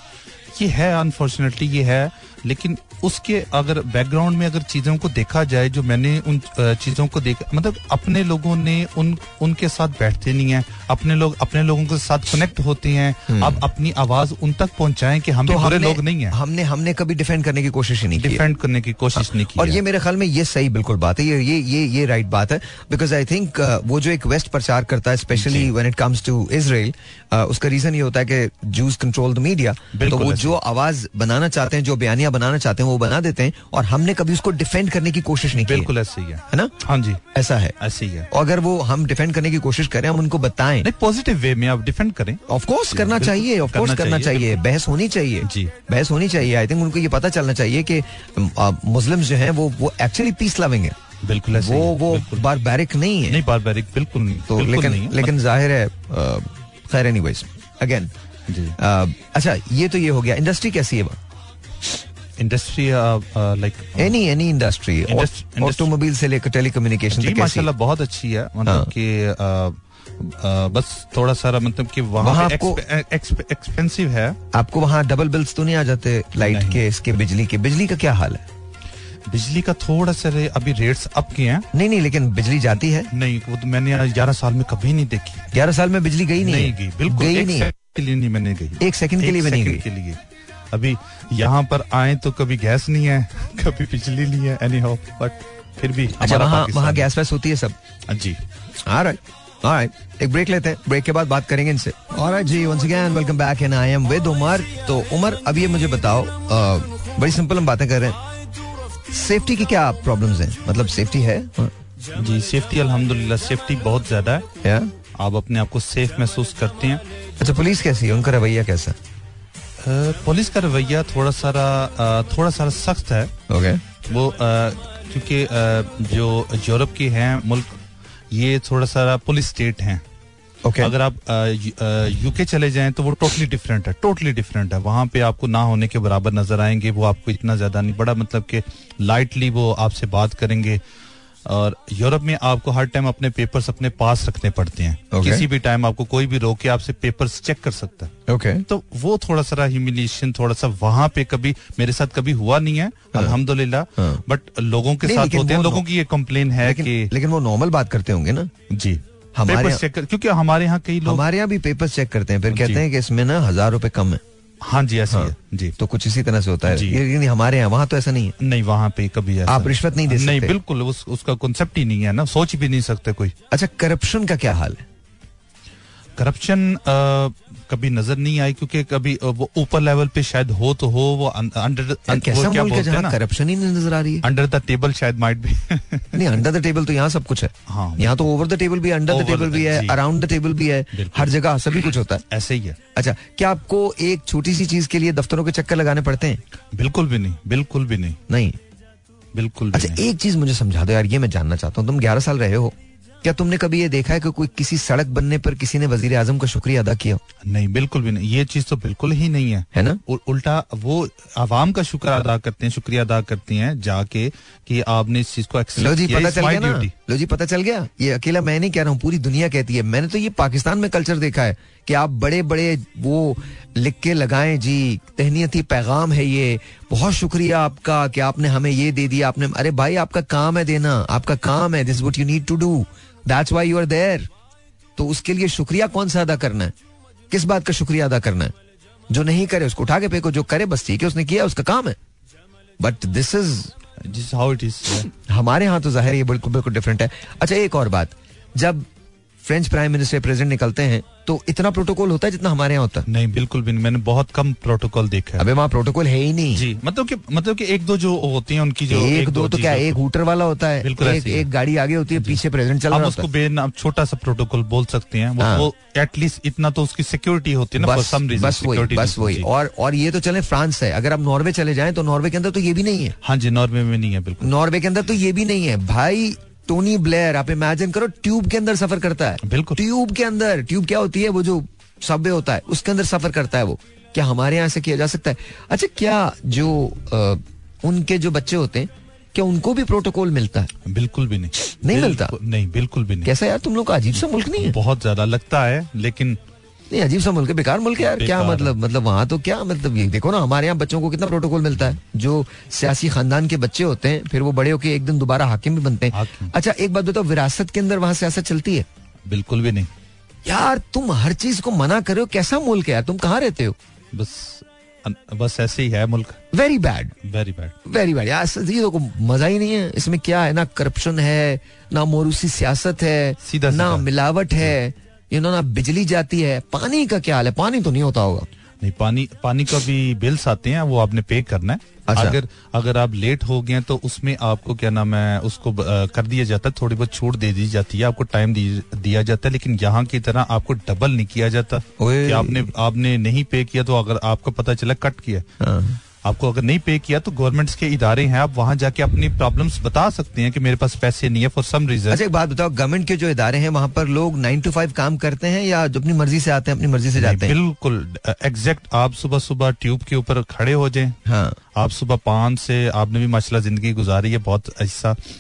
ये है अनफॉर्चुनेटली ये है। लेकिन उसके अगर बैकग्राउंड में अगर चीज़ों को देखा जाए जो मैंने उन चीज़ों को देखा मतलब अपने लोगों ने उन उनके साथ बैठते नहीं है अपने लोग अपने लोगों के साथ कनेक्ट होते हैं अब अपनी आवाज़ उन तक पहुंचाएँ कि हम भी बुरे लोग नहीं है। हमने हमने कभी डिफेंड करने की कोशिश ही नहीं डिफेंड करने की कोशिश नहीं की और ये मेरे ख्याल में ये सही बिल्कुल बात है ये ये ये ये राइट बात है बिकॉज़ आई थिंक वो जो एक वेस्ट प्रचार करता है specially when it comes to Israel उसका रीजन ये होता है कि जूस कंट्रोल द मीडिया तो वो जो आवाज़ बनाना चाहते हैं जो बयानियाँ बनाना चाहते हैं वो बना देते हैं और हमने कभी उसको डिफेंड करने की कोशिश नहीं की बिल्कुल ऐसे ही। है है ना? हाँ जी। ऐसा है। ऐसे ही। है और अगर वो हम डिफेंड करने की कोशिश करें हम उनको बताएँ। नहीं पॉजिटिव वे में आप डिफेंड करें। ऑफ़ कोर्स करना चाहिए ऑफ़ कोर्स करना चाहिए, बहस होनी चाहिए। जी। बहस होनी चाहिए। आई थिंक उनको ये पता चलना चाहिए कि मुस्लिम्स जो हैं वो वो एक्चुअली पीस लविंग है। बिल्कुल ऐसे वो है, वो बिल्कुल। बारबैरिक नहीं है। नहीं बारबैरिक बिल्कुल नहीं। तो बिल्कुल लेकिन नहीं लेकिन ज़ाहिर है खैर एनीवेज अगेन जी। अच्छा ये तो ये हो गया। इंडस्ट्री कैसी है? Industry like any any industry automobile से लेकर टेलीकम्युनिकेशन माशाल्लाह बहुत अच्छी है। हाँ। मतलब कि अ, अ, बस थोड़ा सारा मतलब कि वहाँ वहाँ आपको- एक्सप- एक्सप- एक्सपेंसिव है। आपको वहाँ डबल बिल्स तो नहीं आ जाते लाइट के इसके बिजली के? बिजली का क्या हाल है? बिजली का थोड़ा सा रे- अभी रेट्स अप किए हैं। नहीं नहीं लेकिन बिजली जाती है। नहीं वो तो मैंने ग्यारह साल में कभी नहीं देखी। ग्यारह साल में बिजली गई नहीं नहीं गई बिल्कुल गई नहीं है। मैंने गई। एक सेकंड के लिए भी नहीं गई। के लिए। अभी यहाँ पर आए तो कभी गैस नहीं है कभी बिजली नहीं है एनी हाउ बट फिर भी अच्छा वहाँ वहाँ गैस वैस होती है सब? जी। Alright. Alright. एक ब्रेक लेते हैं। ब्रेक के बाद बात करेंगे इनसे। Alright जी once again welcome back and I am with Umar तो उमर अब ये मुझे बताओ अ, बड़ी सिंपल हम बातें कर रहे हैं। सेफ्टी की क्या प्रॉब्लम्स हैं? मतलब सेफ्टी है? हाँ, जी सेफ्टी अल्हम्दुलिल्लाह सेफ्टी बहुत ज़्यादा है। या आप अपने आप को सेफ़ महसूस करते हैं। अच्छा पुलिस कैसी है? उनका रवैया कैसा? पुलिस का रवैया थोड़ा सारा थोड़ा सारा सख्त है। ओके। वो क्योंकि जो यूरोप के हैं मुल्क ये थोड़ा सारा पुलिस स्टेट हैं। ओके। अगर आप यूके चले जाएँ तो वो टोटली डिफरेंट है टोटली डिफरेंट है। वहाँ पे आपको ना होने के बराबर नज़र आएँगे वो आपको इतना ज़्यादा नहीं बड़ा मतलब कि लाइटली वो आपसे बात करेंगे। और यूरोप में आपको हर टाइम अपने पेपर्स अपने पास रखने पड़ते हैं। Okay. किसी भी टाइम आपको कोई भी रोके आपसे पेपर्स चेक कर सकता है। ओके तो वो थोड़ा सा ह्यूमिलेशन थोड़ा सा वहाँ पे कभी मेरे साथ कभी हुआ नहीं है अल्हम्दुलिल्लाह। हाँ। बट लोगों के साथ होते हैं लोगों की ये कंप्लेन है कि लेकिन वो नॉर्मल बात करते होंगे ना। जी। हमारे चेक कर क्योंकि हमारे यहाँ कई लोग हमारे यहाँ भी पेपर्स चेक करते हैं फिर कहते हैं कि इसमें ना हज़ार रुपए कम है। हाँ जी ऐसा हाँ। जी। तो कुछ इसी तरह से होता है। ये लेकिन हमारे यहाँ वहाँ तो ऐसा नहीं है। नहीं वहाँ पे कभी ऐसा आप रिश्वत नहीं दे सकते। नहीं बिल्कुल उस, उसका कॉन्सेप्ट ही नहीं है ना सोच भी नहीं सकते कोई। अच्छा करप्शन का क्या हाल है? करप्शन कभी नज़र नहीं आई क्योंकि कभी वो ऊपर लेवल पे शायद हो तो हो वो अंडर करप्शन ही नहीं नज़र आ रही है? अंडर द टेबल शायद माइट भी <laughs> नहीं अंडर द टेबल तो यहाँ सब कुछ है। हाँ। यहाँ तो ओवर द टेबल भी अंडर द टेबल भी है अराउंड द टेबल भी है हर जगह सभी कुछ होता है। ऐसे ही है। अच्छा क्या आपको एक छोटी सी चीज़ के लिए दफ्तरों के चक्कर लगाने पड़ते हैं? बिल्कुल भी नहीं बिल्कुल भी नहीं। नहीं। बिल्कुल अच्छा एक चीज़ मुझे समझा दो यार ये मैं जानना चाहता हूँ तुम ग्यारह साल रहे हो। क्या तुमने कभी ये देखा है कि कोई किसी सड़क बनने पर किसी ने वज़ीर आज़म का शुक्रिया अदा किया नहीं बिल्कुल भी नहीं। ये चीज़ तो बिल्कुल ही नहीं है। है ना? उ, उल्टा वो आवाम का शुक्र अदा करते हैं शुक्रिया अदा करती हैं जाके कि आपने इस चीज़ को लो जी पता चल गया ना। लो जी पता चल गया? ये अकेला मैं नहीं कह रहा हूँ पूरी दुनिया कहती है। मैंने तो ये पाकिस्तान में कल्चर देखा है कि आप बड़े बड़े वो लिख के लगाएँ जी तहनीती पैगाम है ये। बहुत शुक्रिया आपका कि आपने हमें ये दे दिया आपने अरे भाई आपका काम है देना आपका काम है this what you need to do that's why you are there तो उसके लिए शुक्रिया कौन सा अदा करना है? किस बात का शुक्रिया अदा करना है? जो नहीं करे उसको उठा के फेंको जो करे बस ठीक है उसने किया उसका काम है। But this is how it is हमारे यहाँ तो ज़ाहिर ये बिल्कुल बिल्कुल डिफरेंट है। अच्छा एक और बात। जब फ्रेंच प्राइम मिनिस्टर प्रेसिडेंट निकलते हैं तो इतना प्रोटोकॉल होता है जितना हमारे यहाँ होता है? नहीं बिल्कुल भी नहीं। मैंने बहुत कम प्रोटोकॉल देखा है। अबे वहाँ प्रोटोकॉल है ही नहीं। जी मतलब कि मतलब कि एक दो जो होती हैं उनकी जो एक, एक दो दो तो क्या एक हूटर वाला होता है बिल्कुल एक ही है। एक गाड़ी आगे होती है पीछे प्रेसिडेंट चल रहा उसको होता है। बेन छोटा सा प्रोटोकॉल बोल सकते हैं। हाँ। वो, एटलीस्ट इतना तो उसकी सिक्योरिटी होती है ना बस वही बस वही। और और ये तो चले फ्रांस है अगर आप नॉर्वे चले जाए तो नॉर्वे के अंदर तो ये भी नहीं है। हाँ जी नॉर्वे में नहीं है बिल्कुल। नॉर्वे के अंदर तो ये भी नहीं है। भाई टोनी ब्लेयर आप इमेजिन करो ट्यूब के अंदर सफ़र करता है। बिल्कुल। ट्यूब के अंदर ट्यूब क्या होती है वो जो सबवे होता है उसके अंदर सफ़र करता है वो। क्या हमारे यहाँ से किया जा सकता है? अच्छा क्या जो उनके जो बच्चे होते हैं क्या उनको भी प्रोटोकॉल मिलता है? बिल्कुल भी नहीं। नहीं मिलता? नहीं बिल्कुल भी नहीं। कैसा यार तुम लोग का अजीब सा मुल्क नहीं है? बहुत ज़्यादा लगता है लेकिन नहीं अजीब सा मुल्क है बेकार मुल्क है यार क्या मतलब मतलब वहाँ तो क्या मतलब ये देखो ना हमारे यहाँ बच्चों को कितना प्रोटोकॉल मिलता है। जो सियासी खानदान के बच्चे होते हैं फिर वो बड़े होके एक दिन दोबारा हाकिम भी बनते हैं। अच्छा एक बात बताओ विरासत के अंदर वहाँ सियासत चलती है? बिल्कुल भी नहीं। यार तुम हर चीज़ को मना कर रहे हो कैसा मुल्क है यार तुम कहाँ रहते हो? बस बस ऐसे ही है मुल्क। Very bad very bad very bad यार ये तो मज़ा ही नहीं है। इसमें क्या है ना करप्शन है ना मोरूसी सियासत है सीधा ना। मिलावट है। यू नो ना बिजली जाती है पानी का क्या हाल है? पानी तो नहीं होता होगा। नहीं पानी पानी का भी बिल्स आते हैं वो आपने पे करना है। अच्छा। अगर अगर आप लेट हो गए तो उसमें आपको क्या नाम है उसको कर दिया जाता है थोड़ी बहुत छूट दे दी जाती है आपको टाइम दिया जाता है लेकिन यहाँ की तरह आपको डबल नहीं किया जाता। कि आपने आपने नहीं पे किया तो अगर आपको पता चला कट किया। हाँ। आपको अगर नहीं पे किया तो गवर्नमेंट के इदारे हैं आप वहाँ जाके अपनी प्रॉब्लम्स बता सकते हैं कि मेरे पास पैसे नहीं है फॉर सम रीजन अच्छा एक बात बताओ गवर्नमेंट के जो इदारे हैं वहाँ पर लोग नाइन टू फाइव काम करते हैं या जो अपनी मर्ज़ी से आते हैं अपनी मर्ज़ी से जाते हैं? बिल्कुल एग्जैक्ट आप सुबह सुबह ट्यूब के ऊपर खड़े हो जाए। हाँ। आप सुबह पाँच से आपने भी माशाल्लाह ज़िंदगी गुजारी है बहुत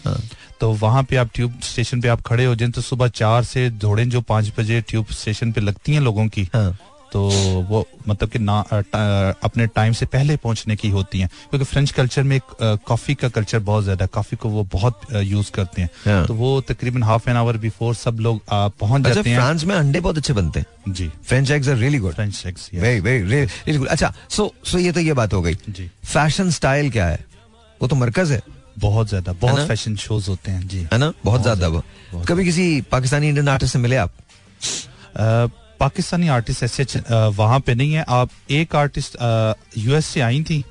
हाँ। तो वहाँ पे आप ट्यूब स्टेशन पे आप खड़े हो जाए तो सुबह चार से दौड़े जो पाँच बजे ट्यूब स्टेशन पे लगती हैं लोगों की। हाँ। तो वो मतलब कि ना टा- अपने टाइम से पहले पहुँचने की होती हैं। क्योंकि फ्रेंच कल्चर में कॉफ़ी का कल्चर बहुत ज़्यादा है। कॉफ़ी को वो बहुत यूज़ करते हैं। हाँ। तो वो तकरीबन हाफ़ एन आवर बिफोर सब लोग पहुँच अच्छा जाते हैं। फ्रांस में अंडे बहुत अच्छे बनते हैं। जी। French eggs are really good French eggs very very really good अच्छा सो सो ये तो ये बात हो गई। जी। फ़ैशन स्टाइल क्या है? वो तो मरकज है। बहुत ज़्यादा बहुत फ़ैशन शोज़ होते हैं जी। है ना? बहुत ज़्यादा वो। कभी किसी पाकिस्तानी इंडियन आर्टिस्ट से मिले आप? पाकिस्तानी आर्टिस्ट ऐसे वहाँ पे नहीं है। आप एक आर्टिस्ट यूएस से आई थी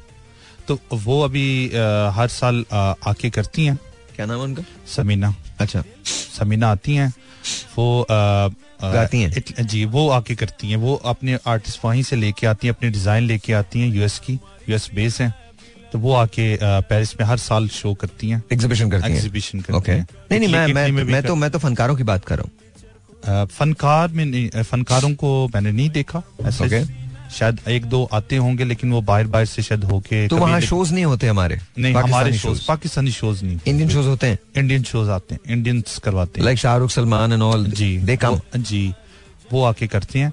तो वो अभी हर साल आके करती हैं। क्या नाम है उनका? समीना। अच्छा। समीना आती हैं। वो गाती हैं? जी वो आके करती हैं। वो अपने आर्टिस्ट वहीं से लेके आती हैं अपने डिज़ाइन लेके आती हैं यूएस की यूएस बेस हैं। तो वो आके पेरिस में हर साल शो करती हैं। एग्जीबिशन करती हैं। एग्जीबिशन करती हैं। नहीं नहीं मैं मैं मैं तो मैं तो फनकारों की बात कर रहा हूँ। फनकार में फनकारों को मैंने नहीं देखा ऐसे Okay. शायद एक दो आते होंगे लेकिन वो बाहर बाहर से शायद होके तो वहाँ शोज़ नहीं होते हमारे? नहीं हमारे शोज़ पाकिस्तानी शोज़ नहीं इंडियन शोज़ होते हैं? इंडियन शोज़ आते हैं इंडियंस करवाते हैं। Like Shahrukh Salman and all ji they come जी वो आके करते हैं।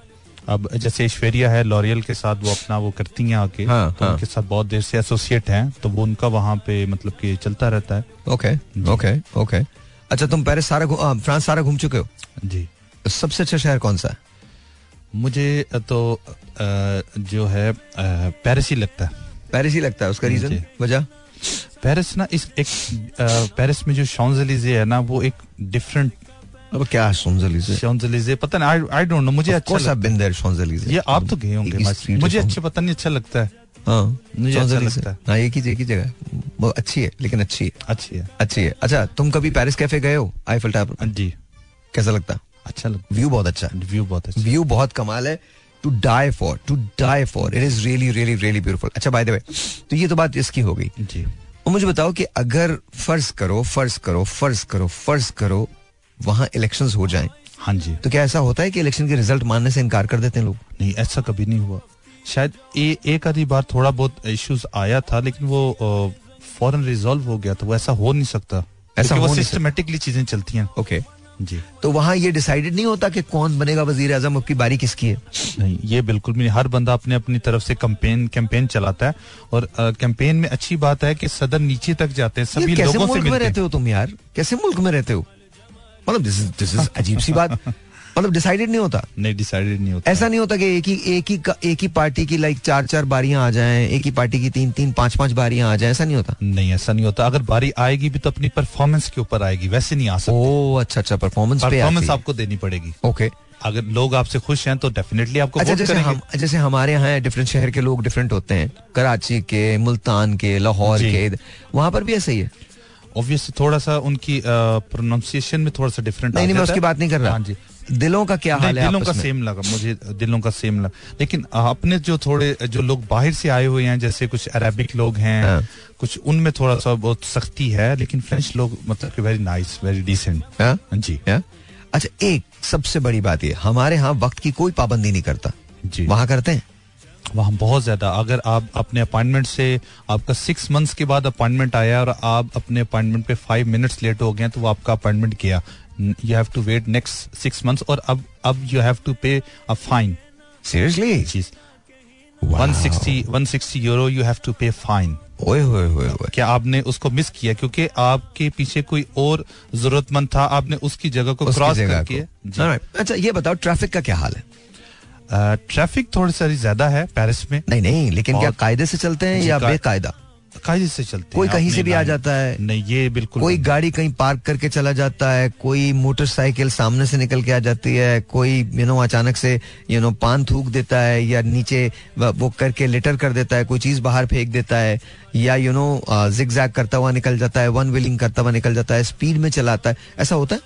अब जैसे ऐश्वर्या है लॉरियल के साथ वो अपना वो करती हैं आके हाँ, तो हाँ। उनके साथ बहुत देर से एसोसिएट हैं तो वो उनका वहाँ पे मतलब कि चलता रहता है। ओके ओके ओके अच्छा तुम पेरिस सारा फ्रांस सारा घूम चुके हो? जी। सबसे अच्छा शहर कौन सा? है मुझे तो जो है पेरिस ही लगता है। पेरिस ही लगता है उसका रीजन वजह? पेरिस ना इस एक पेरिस में जो शॉन्जलीजे है ना वो एक डिफरेंट अब क्या शॉन्जलीजे शॉन्जलीजे पता नहीं आई डोंट नो मुझे अच्छा लगता been there, Champs-Élysées. ये आप तो गए होंगे मुझे है अच्छे पता नहीं अच्छा लगता है। हाँ मुझे अच्छा लगता है। हाँ एक ही एक ही जगह है। वो अच्छी है लेकिन अच्छी है। अच्छी है। अच्छी है। अच्छा तुम कभी पेरिस कैफ़े गए हो आईफल टावर जी। कैसा लगता? अच्छा लगता व्यू बहुत अच्छा व्यू बहुत अच्छा। व्यू बहुत कमाल है। To die for to die for it is really really really beautiful अच्छा बाय द वे तो ये तो बात इसकी हो गई। जी। और मुझे बताओ कि अगर फ़र्ज़ करो फ़र्ज़ करो फ़र्ज़ करो फ़र्ज़ करो वहाँ इलेक्शंस हो जाएँ। हाँ जी। तो क्या ऐसा होता है कि इलेक्शन के रिज़ल्ट मानने से इनकार कर देते हैं लोग? नहीं ऐसा कभी नहीं हुआ। शायद ए, एक आधी बार थोड़ा बहुत इश्यूज़ आया था लेकिन वो फॉरन रिजॉल्व हो गया था। वो ऐसा हो नहीं सकता। ऐसा वो सिस्टमेटिकली चीज़ें चलती हैं। ओके जी तो वहाँ ये डिसाइडेड नहीं होता कि कौन बनेगा वज़ीर आज़म आपकी की बारी किसकी है? नहीं ये बिल्कुल भी नहीं। हर बंदा अपने अपनी तरफ़ से कैंपेन कैंपेन चलाता है और कैंपेन में अच्छी बात है कि सदर नीचे तक जाते हैं सभी लोगों से मुल्क में मिलते रहते हो तुम यार? कैसे मुल्क में रहते हो? मतलब दिस इज़ दिस इज़ अजीब सी बात। मतलब डिसाइडेड नहीं होता? नहीं डिसाइडेड नहीं होता। ऐसा नहीं होता कि एक ही एक ही एक ही पार्टी की लाइक चार चार बारियाँ आ जाएँ एक ही पार्टी की तीन तीन पाँच पाँच बारियाँ आ जाएँ ऐसा नहीं होता? नहीं ऐसा नहीं होता। अगर बारी आएगी भी तो अपनी परफॉर्मेंस के ऊपर आएगी वैसे नहीं आ सकती। ओ अच्छा अच्छा परफॉर्मेंस परफॉर्मेंस आपको देनी पड़ेगी। ओके। अगर लोग आपसे खुश हैं तो डेफिनेटली आपको अच्छा जैसे हम जैसे हमारे यहाँ डिफरेंट शहर के लोग डिफरेंट होते हैं कराची के मुल्तान के लाहौर के वहाँ पर भी ऐसा ही है? ऑब्वियसली थोड़ा सा उनकी प्रोनाउंसिएशन में थोड़ा सा डिफरेंट नहीं नहीं मैं उसकी बात नहीं कर रहा। हाँ जी। दिलों का क्या हाल है दिलों का सेम लगा मुझे दिलों का सेम लगा। लेकिन अपने जो थोड़े जो लोग बाहर से आए हुए हैं जैसे कुछ अरेबिक लोग हैं हाँ। कुछ उनमें थोड़ा सा बहुत सख्ती है लेकिन फ्रेंच लोग मतलब कि वेरी नाइस वेरी डिसेंट हाँ? जी। अच्छा एक सबसे बड़ी बात ये हमारे यहाँ वक्त की कोई पाबंदी नहीं करता। जी। वहाँ करते हैं? वहाँ बहुत ज़्यादा अगर आप अपने अपॉइंटमेंट से आपका सिक्स मंथ्स के बाद अपॉइंटमेंट आया और आप अपने अपॉइंटमेंट पे फाइव मिनट्स लेट हो गए तो वो आपका अपॉइंटमेंट किया। You have to wait next six months और अब अब you have to pay a fine seriously cheese 160 160 euro you have to pay fine ओए होए होए क्या आपने उसको मिस किया? क्योंकि आपके पीछे कोई और जरूरतमंद था आपने उसकी जगह को क्रॉस करके अच्छा ये बताओ ट्रैफ़िक का क्या हाल है? ट्रैफ़िक थोड़ी सारी ज़्यादा है पेरिस में। नहीं नहीं लेकिन क्या कायदे से चलते हैं या बेकायदा? कायदे से चलते कोई कहीं से भी आ जाता है। नहीं ये बिल्कुल कोई गाड़ी कहीं पार्क करके चला जाता है कोई मोटरसाइकिल सामने से निकल के आ जाती है कोई यू नो अचानक से यू नो पान थूक देता है या नीचे वो करके लिटर कर देता है कोई चीज़ बाहर फेंक देता है या यू नो जिग करता हुआ निकल जाता है वन व्हीलिंग करता हुआ निकल जाता है स्पीड में चलाता है। ऐसा होता है?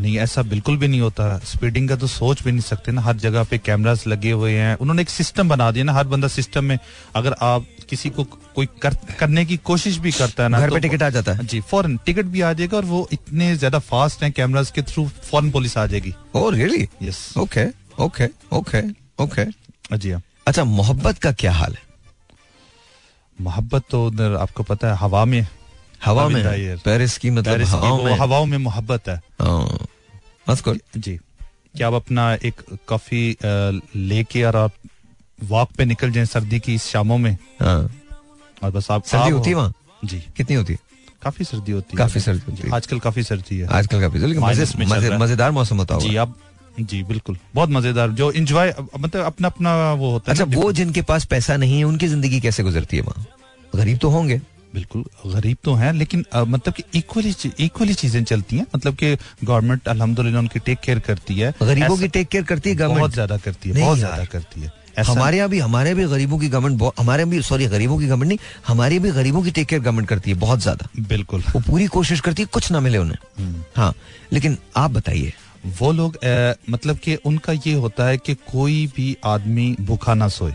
नहीं ऐसा बिल्कुल भी नहीं होता। स्पीडिंग का तो सोच भी नहीं सकते ना। हर जगह पे कैमरास लगे हुए हैं। उन्होंने एक सिस्टम बना दिया ना। हर बंदा सिस्टम में अगर आप किसी को कोई कर, करने की कोशिश भी करता है ना घर तो पे टिकट आ जाता है। जी फ़ौरन टिकट भी आ जाएगा और वो इतने ज़्यादा फास्ट हैं कैमरास के थ्रू फॉरन पुलिस आ जाएगी। ओ really yes okay okay okay okay जी हाँ। अच्छा मोहब्बत का क्या हाल है? मोहब्बत तो उधर आपको पता है हवा में हवा में पेरिस की मतलब हवाओं में हवाओं में मोहब्बत है हाँ. जी क्या आप अपना एक कॉफ़ी लेके और आप वॉक पे निकल जाएँ सर्दी की इस शामों में। हाँ। और बस आप सर्दी होती है वहाँ? जी। कितनी होती है? काफ़ी सर्दी होती है। काफ़ी सर्दी होती है। आजकल काफ़ी सर्दी है। आजकल का रहा है। मज़ेदार मौसम होता जी आप जी बिल्कुल। बहुत मज़ेदार। जो इंजॉय मतलब अपना अपना वो होता है अच्छा वो जिनके पास पैसा नहीं है उनकी ज़िंदगी कैसे गुजरती है वहाँ? गरीब तो होंगे। बिल्कुल गरीब तो हैं लेकिन अ, मतलब कि इक्वली इक्वली चीज़ें चलती हैं। मतलब कि गवर्नमेंट अल्हम्दुलिल्लाह उनकी टेक केयर करती है। गरीबों की टेक केयर करती है बहुत ज़्यादा करती है बहुत ज़्यादा करती है। हमारे यहाँ भी हमारे भी गरीबों की गवर्नमेंट हमारे भी सॉरी गरीबों की गवर्नमेंट नहीं हमारी भी गरीबों की टेक केयर गवर्नमेंट करती है बहुत ज़्यादा। बिल्कुल। वो पूरी कोशिश करती है कुछ ना मिले उन्हें। हम्म। हाँ लेकिन आप बताइए। वो लोग मतलब कि उनका ये होता है कि कोई भी आदमी भूखा ना सोए।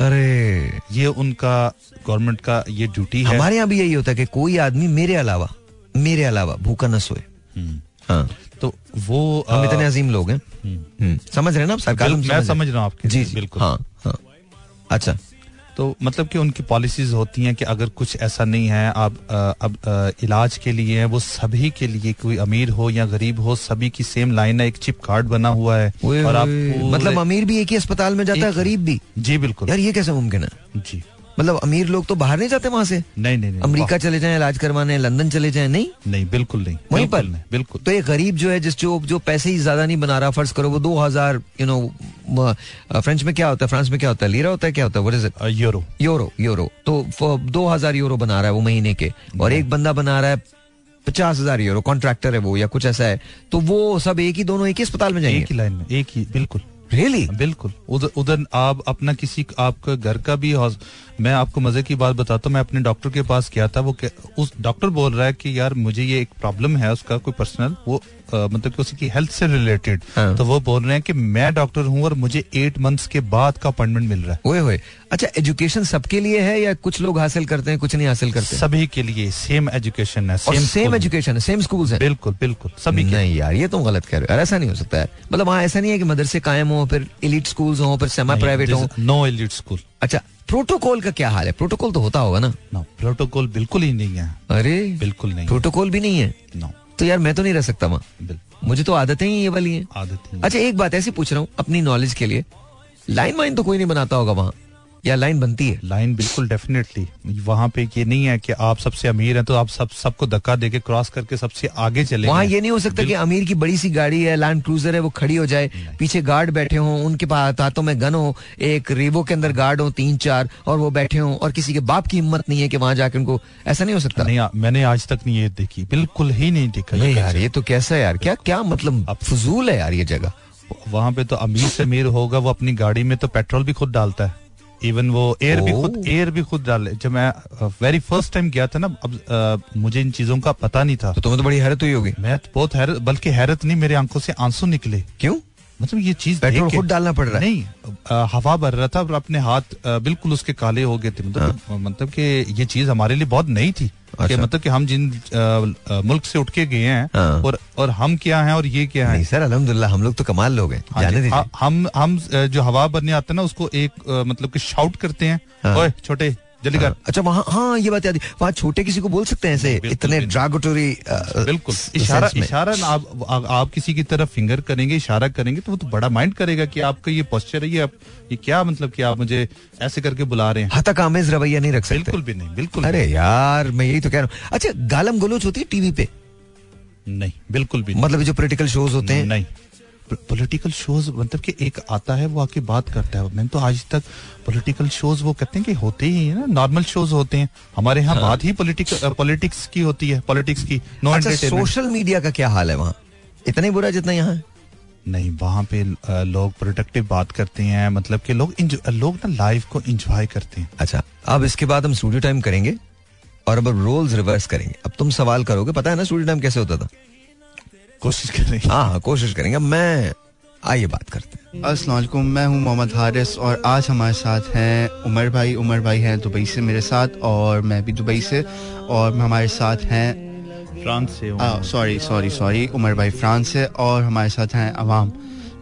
अरे ये उनका गवर्नमेंट का ये ड्यूटी है। हमारे यहाँ भी यही होता है कि कोई आदमी मेरे अलावा मेरे अलावा भूखा न सोए। हम्म। हाँ। तो वो हम इतने अजीम लोग हैं। हम्म। हम्म, समझ रहे हैं ना आप सरकार मैं समझ रहा हूँ। आपकी जी जी। बिल्कुल। हाँ हाँ। अच्छा। तो मतलब कि उनकी पॉलिसीज़ होती हैं कि अगर कुछ ऐसा नहीं है आप अब इलाज के लिए है वो सभी के लिए कोई अमीर हो या गरीब हो सभी की सेम लाइन है एक चिप कार्ड बना हुआ है और आप मतलब अमीर भी एक ही अस्पताल में जाता है गरीब भी? जी बिल्कुल। यार ये कैसे मुमकिन है? जी। मतलब अमीर लोग तो बाहर नहीं जाते वहाँ से? नहीं नहीं नहीं अमेरिका चले जाएँ इलाज करवाने लंदन चले जाएँ नहीं? नहीं बिल्कुल नहीं वहीं पर? नहीं, बिल्कुल। तो ये गरीब जो है जिस जो जो पैसे ही ज़्यादा नहीं बना रहा फ़र्ज़ करो वो दो हज़ार यू नो फ्रेंच में क्या होता है फ्रांस में क्या होता है लीरा होता है क्या होता है what is it euro. Euro euro. तो दो हज़ार यूरो बना रहा है वो महीने के और एक बंदा बना रहा है पचास हज़ार यूरो कॉन्ट्रैक्टर है वो या कुछ ऐसा है तो वो सब एक ही दोनों एक ही अस्पताल में जाएँगे? एक ही लाइन में एक ही बिल्कुल। रियली बिल्कुल। उधर उधर आप अपना किसी आपका घर का भी मैं आपको मज़े की बात बताता हूँ, मैं अपने डॉक्टर के पास गया था, वो उस डॉक्टर बोल रहा है कि यार मुझे ये एक प्रॉब्लम है, उसका कोई पर्सनल, वो मतलब कि उसकी हेल्थ से रिलेटेड हाँ। तो वो बोल रहे हैं कि मैं डॉक्टर हूँ और मुझे एट मंथ्स के बाद का अपॉइंटमेंट मिल रहा है। ओए होए। अच्छा एजुकेशन सबके लिए है या कुछ लोग हासिल करते हैं कुछ नहीं हासिल करते? सभी के लिए सेम एजुकेशन है सेम सेम एजुकेशन है सेम स्कूल्स है। बिल्कुल बिल्कुल सभी के। नहीं यार ये तुम गलत कह रहे हो। ऐसा नहीं हो सकता है मतलब वहाँ ऐसा नहीं है कि मदरसे कायम हो फिर इलीट स्कूल्स हो फिर सेमा प्राइवेट हो। नो एलिट स्कूल अच्छा प्रोटोकॉल का क्या हाल है? प्रोटोकॉल तो होता होगा ना। नो प्रोटोकॉल बिल्कुल ही नहीं है। अरे बिल्कुल नहीं प्रोटोकॉल भी नहीं है? नो तो यार मैं तो नहीं रह सकता वहाँ। मुझे तो आदतें ही ये वाली हैं। आदत अच्छा एक बात ऐसी पूछ रहा हूँ अपनी नॉलेज के लिए। लाइन वाइन तो कोई नहीं बनाता होगा वहाँ। या लाइन बनती है? लाइन बिल्कुल डेफिनेटली वहाँ पे ये नहीं है कि आप सबसे अमीर हैं तो आप सब सबको धक्का देके क्रॉस करके सबसे आगे चले वहाँ ये नहीं हो सकता कि अमीर की बड़ी सी गाड़ी है लैंड क्रूजर है वो खड़ी हो जाए पीछे गार्ड बैठे हों उनके पास हाथों में गन हो एक रेवो के अंदर गार्ड हो तीन चार और वो बैठे हों और किसी के बाप की हिम्मत नहीं है कि वहाँ जाके उनको ऐसा नहीं हो सकता? नहीं मैंने आज तक नहीं ये देखी बिल्कुल ही नहीं देखा नहीं यार ये तो कैसा है यार क्या क्या मतलब अब- फजूल है यार ये जगह? वहाँ पे तो अमीर से अमीर होगा वो अपनी गाड़ी में तो पेट्रोल भी खुद डालता है। इवन वो एयर भी खुद एयर भी खुद डाले। जब मैं वेरी फ़र्स्ट टाइम गया था ना अब मुझे इन चीज़ों का पता नहीं था। तो तुम्हें तो बड़ी हैरत हुई होगी। मैं बहुत हैरत बल्कि हैरत नहीं मेरे आँखों से आँसू निकले। क्यों? मतलब ये चीज़ पेट्रोल खुद डालना पड़ रहा है। नहीं हवा भर रहा था और अपने हाथ बिल्कुल उसके काले हो गए थे। मतलब मतलब कि ये चीज़ हमारे लिए बहुत नई थी कि अच्छा। मतलब कि हम जिन अ, मुल्क से उठ के गए हैं हाँ। और और हम क्या हैं और ये क्या नहीं है सर अल्हम्दुलिल्लाह हम लोग तो कमाल लोग हैं। हाँ जाने दीजिए। हाँ, हम हम जो हवा भरने आते हैं ना उसको एक मतलब कि शाउट करते हैं। हाँ। ओए छोटे जल्दी कर हाँ, अच्छा वहाँ हाँ ये बात याद है। वहाँ छोटे किसी को बोल सकते हैं ऐसे इतने ड्रागोटोरी बिल्कुल। इशारा इशारा आप, आप आप किसी की तरफ़ फिंगर करेंगे इशारा करेंगे तो वो तो बड़ा माइंड करेगा कि आपका ये पोस्चर है ये आप ये क्या मतलब कि आप मुझे ऐसे करके बुला रहे हैं? हतक आमेज रवैया नहीं रख सकते। बिल्कुल भी नहीं बिल्कुल अरे यार मैं यही तो कह रहा हूँ। अच्छा गालम गलोच होती है टीवी पे? नहीं बिल्कुल भी नहीं। मतलब जो पोलिटिकल शोज़ होते हैं? नहीं। पॉलिटिकल शोज़ मतलब कि एक आता है वो आके बात करता है। मैंने तो आज तक पॉलिटिकल शोज़ वो कहते हैं कि होते ही है ना नॉर्मल शोज़ होते हैं। हमारे यहाँ हाँ। बात ही पॉलिटिकल पॉलिटिक्स की होती है पॉलिटिक्स की नो अच्छा सोशल मीडिया का क्या हाल है वहाँ? इतना ही बुरा जितना यहाँ है? नहीं वहाँ पे लोग प्रोडक्टिव बात करते हैं मतलब कि लोग लोग ना लाइफ को एंजॉय करते हैं। अच्छा अब इसके बाद हम स्टूडियो टाइम करेंगे और अब रोल्स रिवर्स करेंगे। अब तुम सवाल करोगे पता है ना स्टूडियो टाइम कैसे होता था? कोशिश करेंगे। हाँ हाँ कोशिश करेंगे। मैं आइए बात करते हैं। अस्सलाम मैं हूँ मोहम्मद हारिस और आज हमारे साथ हैं उमर भाई। उमर भाई हैं दुबई से मेरे साथ और मैं भी दुबई से और हमारे साथ हैं फ्रांस से सॉरी सॉरी सॉरी उमर भाई फ्रांस से और हमारे साथ हैं अवाम।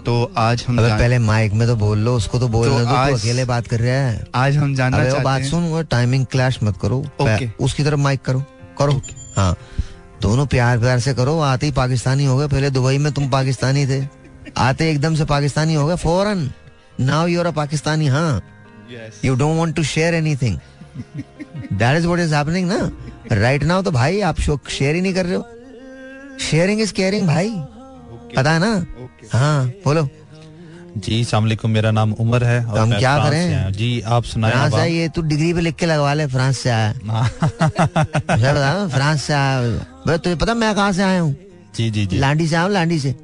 तो आज हम अबे जान- पहले माइक में तो बोल लो उसको तो बोल तो दो तू आज- अकेले बात कर रहा है। आज हम जानना चाहते बात हैं सुन वो टाइमिंग क्लैश मत करो। ओके। उसकी तरफ़ माइक करो। करो। हाँ। दोनों प्यार प्यार से करो आते ही पाकिस्तानी हो गए। पहले दुबई में तुम पाकिस्तानी थे। आते एकदम से पाकिस्तानी हो गए फ़ौरन। नाउ यूर अ पाकिस्तानी हाँ। You don't want to share anything that is what is happening ना। राइट नाउ तो भाई आप शेयर ही नहीं कर रहे हो। शेयरिंग इज़ केयरिंग भाई। पता है ना? हाँ बोलो। जी सलामकुम मेरा नाम उमर है और तो हम क्या करें? जी आप सुनाए फ्रांस है ये तू डिग्री पे लिख के लगवा ले फ्रांस से आया। <laughs> फ्रांस से आया। तुझे पता मैं कहाँ से आया हूँ? जी जी जी। लांडी से आया हूँ लांडी से।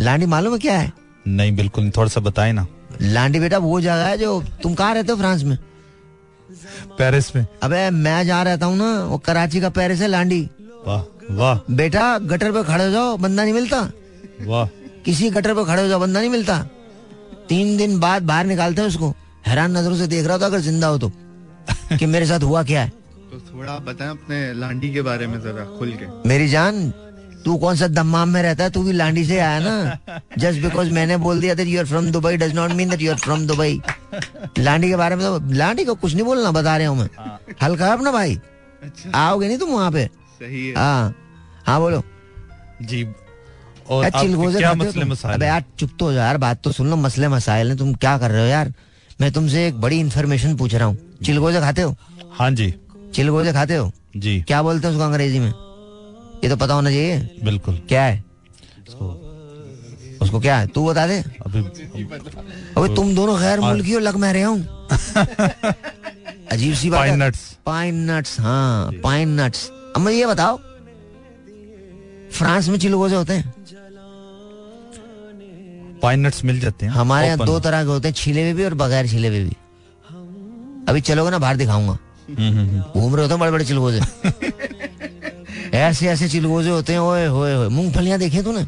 लांडी मालूम है क्या है? नहीं बिल्कुल नहीं, थोड़ा सा बताए ना। लांडी बेटा वो जगह है जो तुम कहाँ रहते हो फ्रांस में? पेरिस में। अबे मैं जहाँ रहता हूँ ना वो कराची का पेरिस है लांडी। वाह वाह। बेटा गटर पे खड़े हो जाओ बंदा नहीं मिलता। वाह। किसी गटर पे खड़े हो जाओ बंदा नहीं मिलता। तीन दिन बाद बाहर निकालते हैं उसको। हैरान नज़रों से देख रहा था अगर ज़िंदा हो तो। <laughs> कि मेरे साथ हुआ क्या है? तो थोड़ा आप बताएँ अपने लांडी के बारे में जरा खुल के। मेरी जान तू कौन सा दम्माम में रहता है? तू भी लांडी से आया ना। <laughs> जस्ट बिकॉज़ मैंने बोल दिया that you are from Dubai does not mean that you are from Dubai Landhi के बारे में तो लांडी को कुछ नहीं बोलना बता रहा हूँ मैं। हल्का है अपना भाई। अच्छा। आओगे नहीं तुम वहाँ पे? सही है। हाँ। हाँ बोलो। जी और क्या हो मसले? मसाइल अबे यार चुप तो यार बात तो सुन लो मसले मसाइल हैं तुम क्या कर रहे हो यार? मैं तुमसे एक बड़ी इन्फॉर्मेशन पूछ रहा हूँ। चिलगोजे खाते हो? हाँ जी। चिलगोजे खाते हो? जी। क्या बोलते हैं उसको अंग्रेज़ी में? ये तो पता होना चाहिए। बिल्कुल। क्या है? उसको क्या है? तू बता दे। अभी अबे तुम दोनों गैर मुल्की हो लग मैं रहा हूँ? अजीब सी बात है। Nuts. पाइन नट्स हाँ पाइन नट्स अब मुझे ये बताओ फ्रांस में चिलगोजे होते हैं? पाइन नट्स मिल जाते हैं हमारे यहाँ दो तरह के होते हैं छिले हुए भी और बगैर छिले हुए भी। अभी चलोगे ना बाहर दिखाऊँगा। घूम रहे होते हैं बड़े बड़े चिलगोजे। ऐसे ऐसे चिलगोजे होते हैं ओए होए होए। मूंगफलियाँ देखे तूने?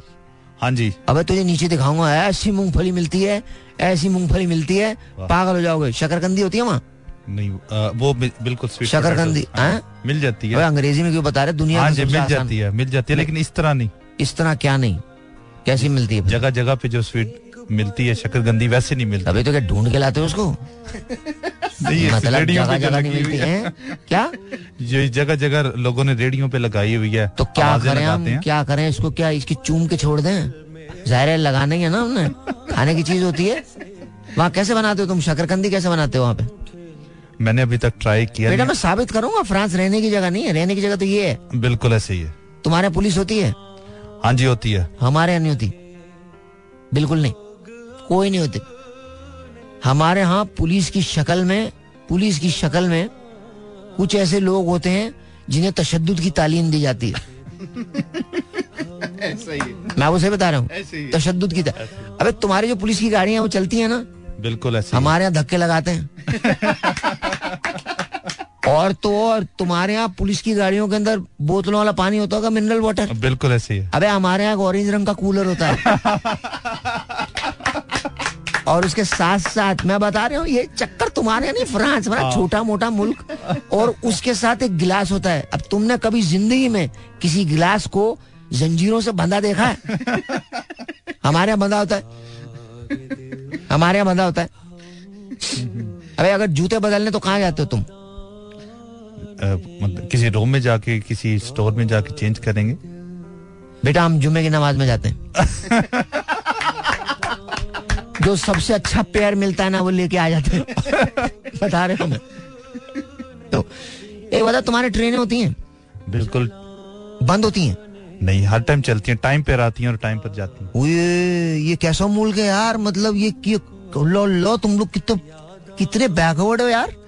हाँ जी। अबे तुझे नीचे दिखाऊँगा ऐसी मूंगफली मिलती है ऐसी मूंगफली मिलती है। पागल हो जाओगे। शकरकंदी होती है वहाँ? नहीं अ, वो बिल्कुल शकरकंदी, हाँ, मिल जाती है। अंग्रेज़ी में क्यों बता रहे? दुनिया हाँ मिल जाती है मिल जाती है लेकिन इस तरह नहीं। इस तरह क्या नहीं? कैसी मिलती है जगह जगह पे जो स्वीट मिलती है शक्करगंदी वैसे नहीं मिलती। अबे तो क्या ढूंढ के लाते हो उसको? <laughs> ये मतलब जगह जगह नहीं मिलती है? क्या? जो जगह जगह लोगों ने रेडियो पे लगाई हुई है तो क्या करें हम? क्या करें इसको? क्या इसकी चूम के छोड़ दें? ज़ाहिर है लगाने ही है ना हमने। खाने की चीज़ होती है। वहाँ कैसे बनाते हो तुम? शकरकंदी कैसे बनाते हो वहाँ पे? मैंने अभी तक ट्राई किया बेटा मैं साबित करूँगा फ्रांस रहने की जगह नहीं है। रहने की जगह तो ये है। बिल्कुल ऐसे ही है। तुम्हारे पुलिस होती है? हाँ जी होती है। हमारे यहाँ नहीं होती। बिल्कुल नहीं। कोई नहीं होती। हमारे यहाँ पुलिस की शक्ल में पुलिस की शक्ल में कुछ ऐसे लोग होते हैं जिन्हें तशद की तालीम दी जाती है। ऐसा ही मैं उसे बता रहा हूँ। तशद्दुद की ता- अबे तुम्हारी जो पुलिस की गाड़ियाँ वो चलती है ना? बिल्कुल ऐसे हमारे यहाँ धक्के लगाते हैं। <laughs> और तो और तुम्हारे यहाँ पुलिस की गाड़ियों के अंदर बोतलों वाला पानी होता होगा मिनरल वाटर बिल्कुल ऐसे ही है। अबे हमारे यहाँ ऑरेंज रंग का कूलर होता है। <laughs> और उसके साथ साथ मैं बता रहा हूँ ये चक्कर तुम्हारे नहीं फ्रांस बड़ा छोटा मोटा मुल्क। और उसके साथ एक गिलास होता है। अब तुमने कभी ज़िंदगी में किसी गिलास को जंजीरों से बंधा देखा है? हमारे यहाँ बंधा होता है। हमारे यहाँ बंधा होता है। अबे अगर जूते बदलने तो कहाँ जाते हो तुम? मतलब किसी रूम में जाके किसी स्टोर में जाके चेंज करेंगे? बेटा हम जुम्मे की नमाज़ में जाते हैं। <laughs> जो सबसे अच्छा पेयर मिलता है ना वो लेके आ जाते हैं। बता रहे हो तो एक बता तुम्हारी ट्रेनें होती हैं। बिल्कुल। बंद होती हैं। नहीं हर टाइम चलती हैं। टाइम पर आती हैं और टाइम पर जाती हैं। ये ये कैसा मुल्क है यार? मतलब ये, ये लो लो तुम लोग कितने कितने बैकवर्ड हो यार।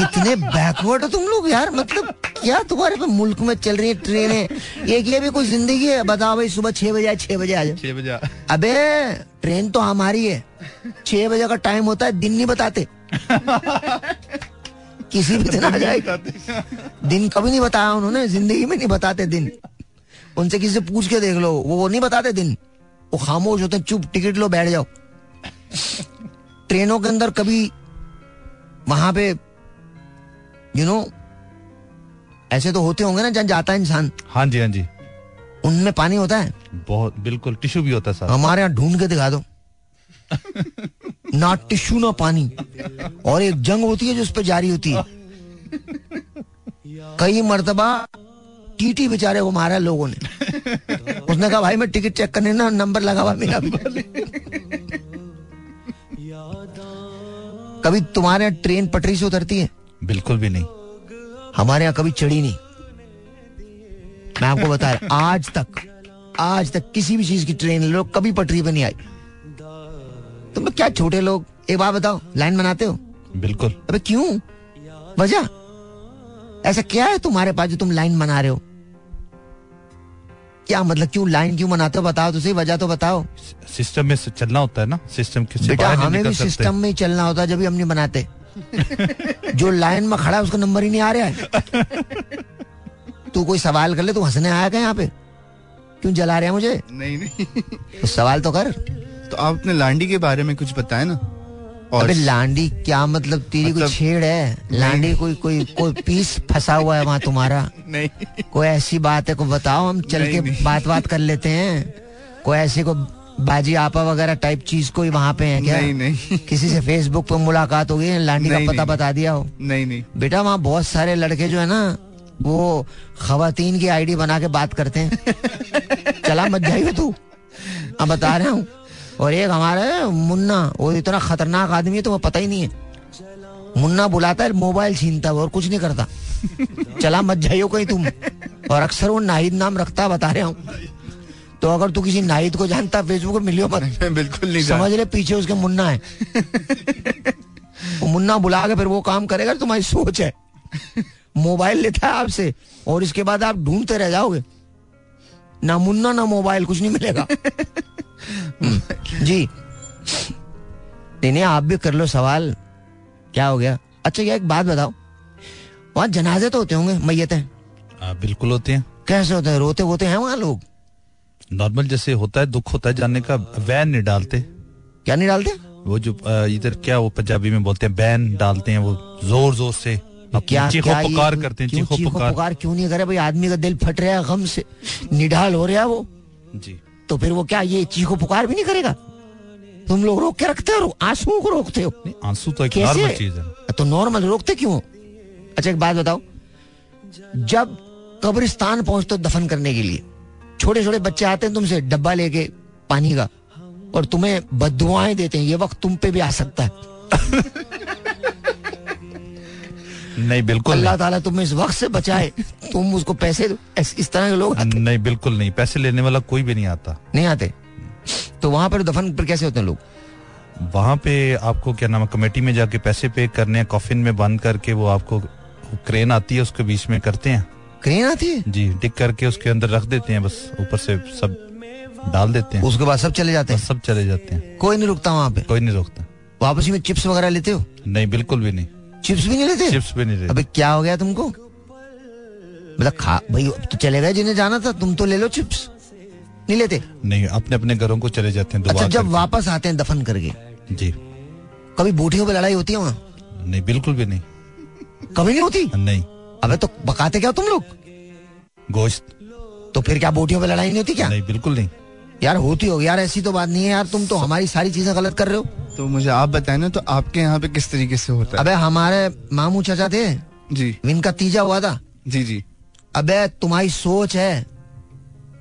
कितने बैकवर्ड हो तुम लोग यार? मतलब क्या तुम्हारे पे मुल्क में चल रही है ट्रेनें? ये ये भी कोई ज़िंदगी है? बताओ भाई सुबह छह बजे छह बजे आ जाए छह बजे अबे ट्रेन तो हमारी है। छह बजे का टाइम होता है दिन नहीं बताते। किसी भी दिन आ जाए दिन कभी नहीं बताया उन्होंने ज़िंदगी में नहीं बताते दिन। उनसे किसी से पूछ के देख लो वो नहीं बताते दिन। वो खामोश होते चुप टिकट लो बैठ जाओ। ट्रेनों के अंदर कभी वहाँ पे यू नो ऐसे तो होते होंगे ना जहाँ जाता है इंसान। हाँ जी हाँ जी। उनमें पानी होता है? बहुत बिल्कुल टिश्यू भी होता है हमारे यहाँ ढूंढ के दिखा दो। ना टिश्यू ना पानी। और एक जंग होती है जो उस पर जारी होती है। कई मरतबा टीटी बेचारे को मारा लोगों ने। उसने कहा भाई मैं टिकट चेक करने ना नंबर लगा हुआ मेरा कभी तुम्हारे यहाँ ट्रेन पटरी से उतरती है? बिल्कुल भी नहीं। हमारे यहाँ कभी चढ़ी नहीं। मैं आपको बता रहा आज तक आज तक किसी भी चीज़ की ट्रेन लोग कभी पटरी पे नहीं आई। तुम क्या छोटे लोग? एक बात बताओ लाइन बनाते हो? बिल्कुल। अबे क्यों? वजह? ऐसा क्या है तुम्हारे पास जो तुम लाइन बना रहे हो? क्या मतलब क्यों? लाइन क्यों बनाते हो? बताओ तो सही वजह तो बताओ। सिस्टम में से चलना होता है ना? सिस्टम के बेटा हमें भी सिस्टम में ही चलना होता है जब हम नहीं बनाते। <laughs> जो लाइन में खड़ा है उसका नंबर ही नहीं आ रहा है। <laughs> तू कोई सवाल कर ले तू हंसने आया क्या यहाँ पे? क्यों जला रहा है मुझे? नहीं नहीं। तो सवाल तो कर। तो आप अपने लांडी के बारे में कुछ बताए ना। और अबे लांडी क्या मतलब तेरी मतलब, कोई छेड़ है? लांडी कोई कोई कोई पीस फंसा हुआ है वहाँ तुम्हारा? नहीं। कोई ऐसी बात है को बताओ हम चल के बात बात कर लेते हैं। कोई ऐसी को बाजी आपा वगैरह टाइप चीज़ कोई वहाँ पे है क्या? नहीं नहीं। किसी से फेसबुक पे मुलाकात हो गई लांडी का पता बता दिया हो। नहीं नहीं। बेटा वहाँ बहुत सारे लड़के जो है ना वो खातन की आईडी बना के बात करते हैं। <laughs> चला मत जाइए तू। अब बता रहा हूँ। और एक हमारा मुन्ना वो इतना खतरनाक आदमी है तो वो पता ही नहीं है। मुन्ना बुलाता है मोबाइल छीनता है और कुछ नहीं करता। चला मत जाइयो कहीं तुम। और अक्सर वो नाहिद नाम रखता बता रहा हूँ। तो अगर तू किसी नाहिद को जानता फेसबुक पर मिलियो मत। <laughs> बिल्कुल नहीं समझ ले पीछे उसके मुन्ना है। वो मुन्ना बुला के फिर वो काम करेगा तुम्हारी सोच है। मोबाइल लेता है आपसे और इसके बाद आप ढूंढते रह जाओगे। ना मुन्ना ना मोबाइल कुछ नहीं मिलेगा। जी। नहीं आप भी कर लो सवाल। क्या हो गया? अच्छा क्या एक बात बताओ। वहाँ जनाजे तो होते होंगे मैयतें। बिल्कुल होते हैं। कैसे होते हैं? रोते वोते हैं वहाँ लोग? नॉर्मल जैसे होता है दुख होता है जानने का वैन नहीं डालते। क्या नहीं डालते? वो जो इधर क्या वो पंजाबी में बोलते हैं बैन डालते हैं वो ज़ोर ज़ोर से क्या चीखो क्या पुकार ये, करते हैं चीखो पुकार। पुकार? क्यों नहीं करे भाई? आदमी का दिल फट रहा है गम से। निढाल हो रहा है वो। जी। तो फिर वो क्या ये चीखो पुकार भी नहीं करेगा? तुम लोग रोक के रखते हो आंसुओं को रोकते हो। आँसू तो एक नॉर्मल चीज़ है। तो नॉर्मल रोकते क्यों अच्छा एक बात बताओ। जब कब्रिस्तान पहुँचते हो दफन करने के लिए छोटे छोटे बच्चे आते हैं तुमसे डब्बा लेके पानी का और तुम्हें बदुआएँ देते हैं ये वक्त तुम पे भी आ सकता है। <laughs> नहीं बिल्कुल अल्लाह ताला तुम्हें इस वक्त से बचाए। <laughs> तुम उसको पैसे इस तरह के लोग नहीं बिल्कुल नहीं। पैसे लेने वाला कोई भी नहीं आता। नहीं आते। तो वहाँ पर दफन पर कैसे होते हैं लोग? वहाँ पे आपको क्या नाम है कमेटी में जाके पैसे पे करने हैं कॉफिन में बंद करके वो आपको क्रेन आती है उसके बीच में करते हैं। क्रेन आती है? जी टिक करके उसके अंदर रख देते हैं बस ऊपर से सब डाल देते हैं। उसके बाद सब चले जाते हैं? सब चले जाते हैं। कोई नहीं रुकता वहाँ पे? कोई नहीं रुकता। वापसी में चिप्स वगैरह लेते हो? नहीं बिल्कुल भी नहीं। चिप्स भी नहीं लेते चिप्स भी नहीं लेते अबे क्या हो गया तुमको? मतलब खा भाई तो चले गए जिन्हें जाना था तुम तो ले लो चिप्स नहीं लेते? नहीं अपने अपने घरों को चले जाते हैं अच्छा जब वापस आते हैं दफन करके। जी। कभी बोटियों पे लड़ाई होती है वहाँ? नहीं बिल्कुल भी नहीं। कभी नहीं होती? नहीं। अबे तो बकाते क्या तुम लोग? गोश्त। तो फिर क्या बोटियों पे लड़ाई नहीं होती क्या? नहीं बिल्कुल नहीं। यार होती होगी यार ऐसी तो बात नहीं है यार तुम तो हमारी सारी चीज़ें गलत कर रहे हो। तो मुझे आप बताए ना तो आपके यहाँ पे किस तरीके से होता है? अबे हमारे मामू चाचा थे। जी। इनका तीजा हुआ था। जी जी। अबे तुम्हारी सोच है।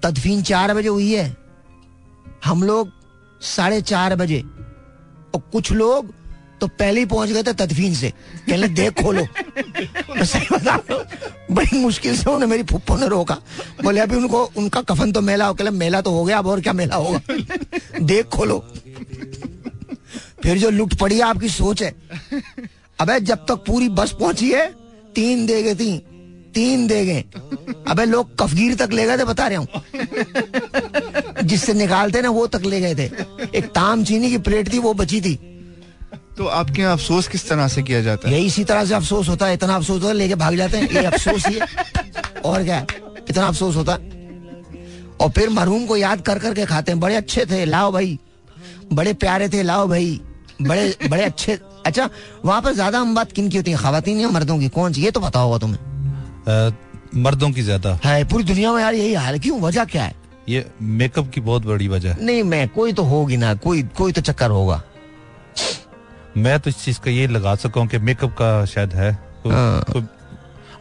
तदफीन चार बजे हुई है। हम लोग साढ़े चार बजे। और कुछ लोग तो पहले ही पहुँच गए थे तदफीन से। कहने देख, खोलो। सही बता बड़ी मुश्किल से उन्हें मेरी फुप्पो ने रोका। बोले, अभी उनको, उनका कफन तो मेला हो, कहले मेला तो हो गया, अब और क्या मेला होगा? देख, खोलो। फिर जो लुट पड़ी आपकी सोच है। अबे, जब तक पूरी बस पहुँची है, तीन दे गए थी तीन दे गए। अबे, लोग कफगीर तक ले गए थे, बता रहा हूँ। जिससे निकालते ना, वो तक ले गए थे। एक ताम चीनी की प्लेट थी, वो बची थी। तो आपके यहाँ अफसोस किस तरह से किया जाता है? यही इसी तरह से अफसोस होता है इतना अफसोस होता है लेके भाग जाते हैं ये अफसोस ही है। और क्या? इतना अफसोस होता है। और फिर मरहूम को याद कर करके खाते हैं बड़े अच्छे थे लाओ भाई। बड़े प्यारे थे लाओ भाई। बड़े बड़े अच्छे। अच्छा वहाँ पर ज़्यादा हम बात किन की होती है? खातन या मर्दों की? कौन सी? ये तो पता होगा तुम्हें। मर्दों की ज़्यादा। है पूरी दुनिया में यार यही हाल है। क्यों? वजह क्या है? ये मेकअप की बहुत बड़ी वजह नहीं मैं कोई तो होगी ना कोई कोई तो चक्कर होगा। मैं तो इस चीज़ का ये लगा सका हूँ कि मेकअप का शायद है। तो, हाँ। तो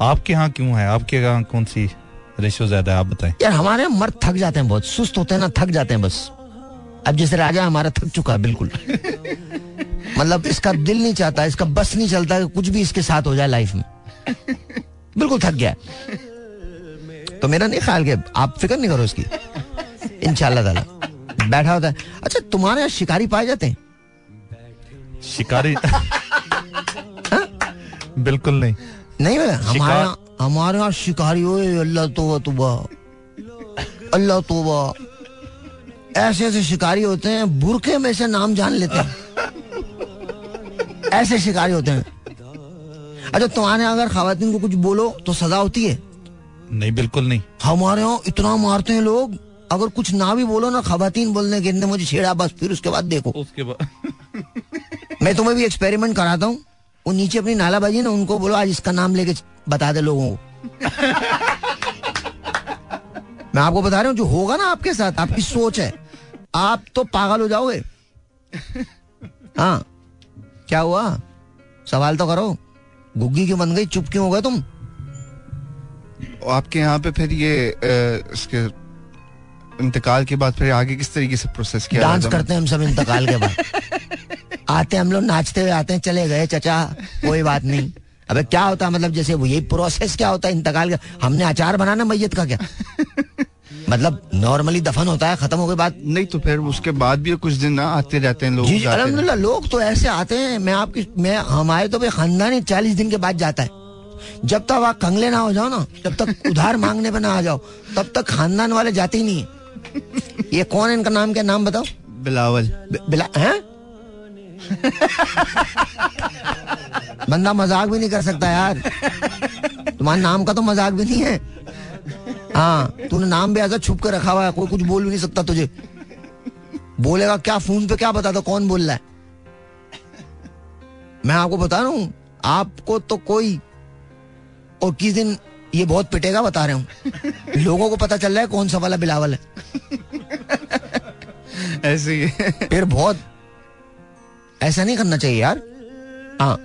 आपके यहाँ क्यों है? आपके यहाँ कौन सी रेशियो ज़्यादा है? आप बताएँ। यार हमारे यहाँ मर्द थक जाते हैं बहुत। सुस्त होते हैं ना थक जाते हैं बस। अब जैसे राजा हमारा थक चुका है बिल्कुल। <laughs> मतलब इसका दिल नहीं चाहता इसका बस नहीं चलता कुछ भी इसके साथ हो जाए लाइफ में। बिल्कुल थक गया। तो मेरा नहीं ख्याल कि आप फ़िक्र नहीं करो इसकी। <laughs> इनशाला बैठा होता है। अच्छा तुम्हारे यहाँ शिकारी पाए जाते हैं? शिकारी? <laughs> बिल्कुल नहीं। नहीं भैया हमारे हमारे यहाँ शिकारी हो अल्लाह तोबा तुबा। अल्लाह तोबा। ऐसे ऐसे शिकारी होते हैं बुरके में से नाम जान लेते हैं। ऐसे शिकारी होते हैं। अच्छा तुम्हारे अगर खातन को कुछ बोलो तो सजा होती है? नहीं बिल्कुल नहीं। हमारे यहाँ इतना मारते हैं लोग अगर कुछ ना भी बोलो ना खातन बोलने के मुझे छेड़ा बस फिर उसके बाद देखो। उसके बाद मैं तुम्हें भी एक्सपेरिमेंट कराता हूँ। वो नीचे अपनी नालाबाजी ना उनको बोलो आज इसका नाम लेके बता दे लोगों को। <laughs> मैं आपको बता रहा हूँ जो होगा ना आपके साथ आपकी सोच है। आप तो पागल हो जाओगे। हाँ। क्या हुआ? सवाल तो करो। गुग्गी क्यों बन गई? चुप क्यों हो गए तुम? आपके यहाँ पे फिर ये अ, इसके इंतकाल के बाद फिर आगे किस तरीके से प्रोसेस किया डांस करते हैं हम सब इंतकाल के बाद। <laughs> आते हम लोग नाचते हुए आते हैं चले गए चचा कोई बात नहीं। अबे क्या होता मतलब जैसे वो यही प्रोसेस क्या होता है इंतकाल का? हमने अचार बनाना मैयत का क्या? मतलब नॉर्मली दफन होता है खत्म हो गई बात। नहीं तो फिर उसके बाद भी कुछ दिन ना आते रहते हैं लोग जी। अलहमदुल्ला लोग तो ऐसे आते हैं मैं आपकी मैं हमारे तो भाई खानदानी चालीस दिन के बाद जाता है। जब तक आप कंगले ना हो जाओ ना जब तक उधार <laughs> मांगने पर ना आ जाओ तब तक खानदान वाले जाते ही नहीं है। ये कौन है इनका नाम क्या नाम बताओ? बिलावल। बिला हैं? <laughs> बंदा मज़ाक भी नहीं कर सकता यार। तुम्हारे नाम का तो मज़ाक भी नहीं है। हाँ तूने नाम भी ऐसा छुप कर रखा हुआ है कोई कुछ बोल भी नहीं सकता तुझे। बोलेगा क्या फ़ोन पे क्या बता दो कौन बोल रहा है? मैं आपको बता रहा हूँ आपको तो कोई और किस दिन ये बहुत पिटेगा बता रहे हूँ। लोगों को पता चल रहा है कौन सा वाला बिलावल है। ऐसे ही फिर बहुत ऐसा नहीं करना चाहिए यार। हाँ।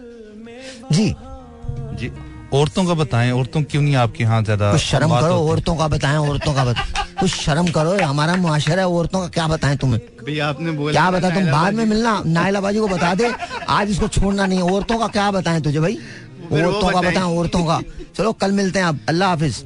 जी। जी औरतों का बताएँ औरतों क्यों नहीं आपके यहाँ ज़्यादा कुछ शर्म करो औरतों का बताएँ औरतों का बता कुछ शर्म करो हमारा मुआशरा है औरतों का क्या बताएँ तुम्हें? आपने बोला क्या बता तुम बाद में मिलना नायलाबाजी को बता दे आज इसको छोड़ना नहीं औरतों का क्या बताएँ तुझे भाई? औरतों का बताएँ। बताएँ औरतों का। चलो कल मिलते हैं आप अल्लाह हाफिज।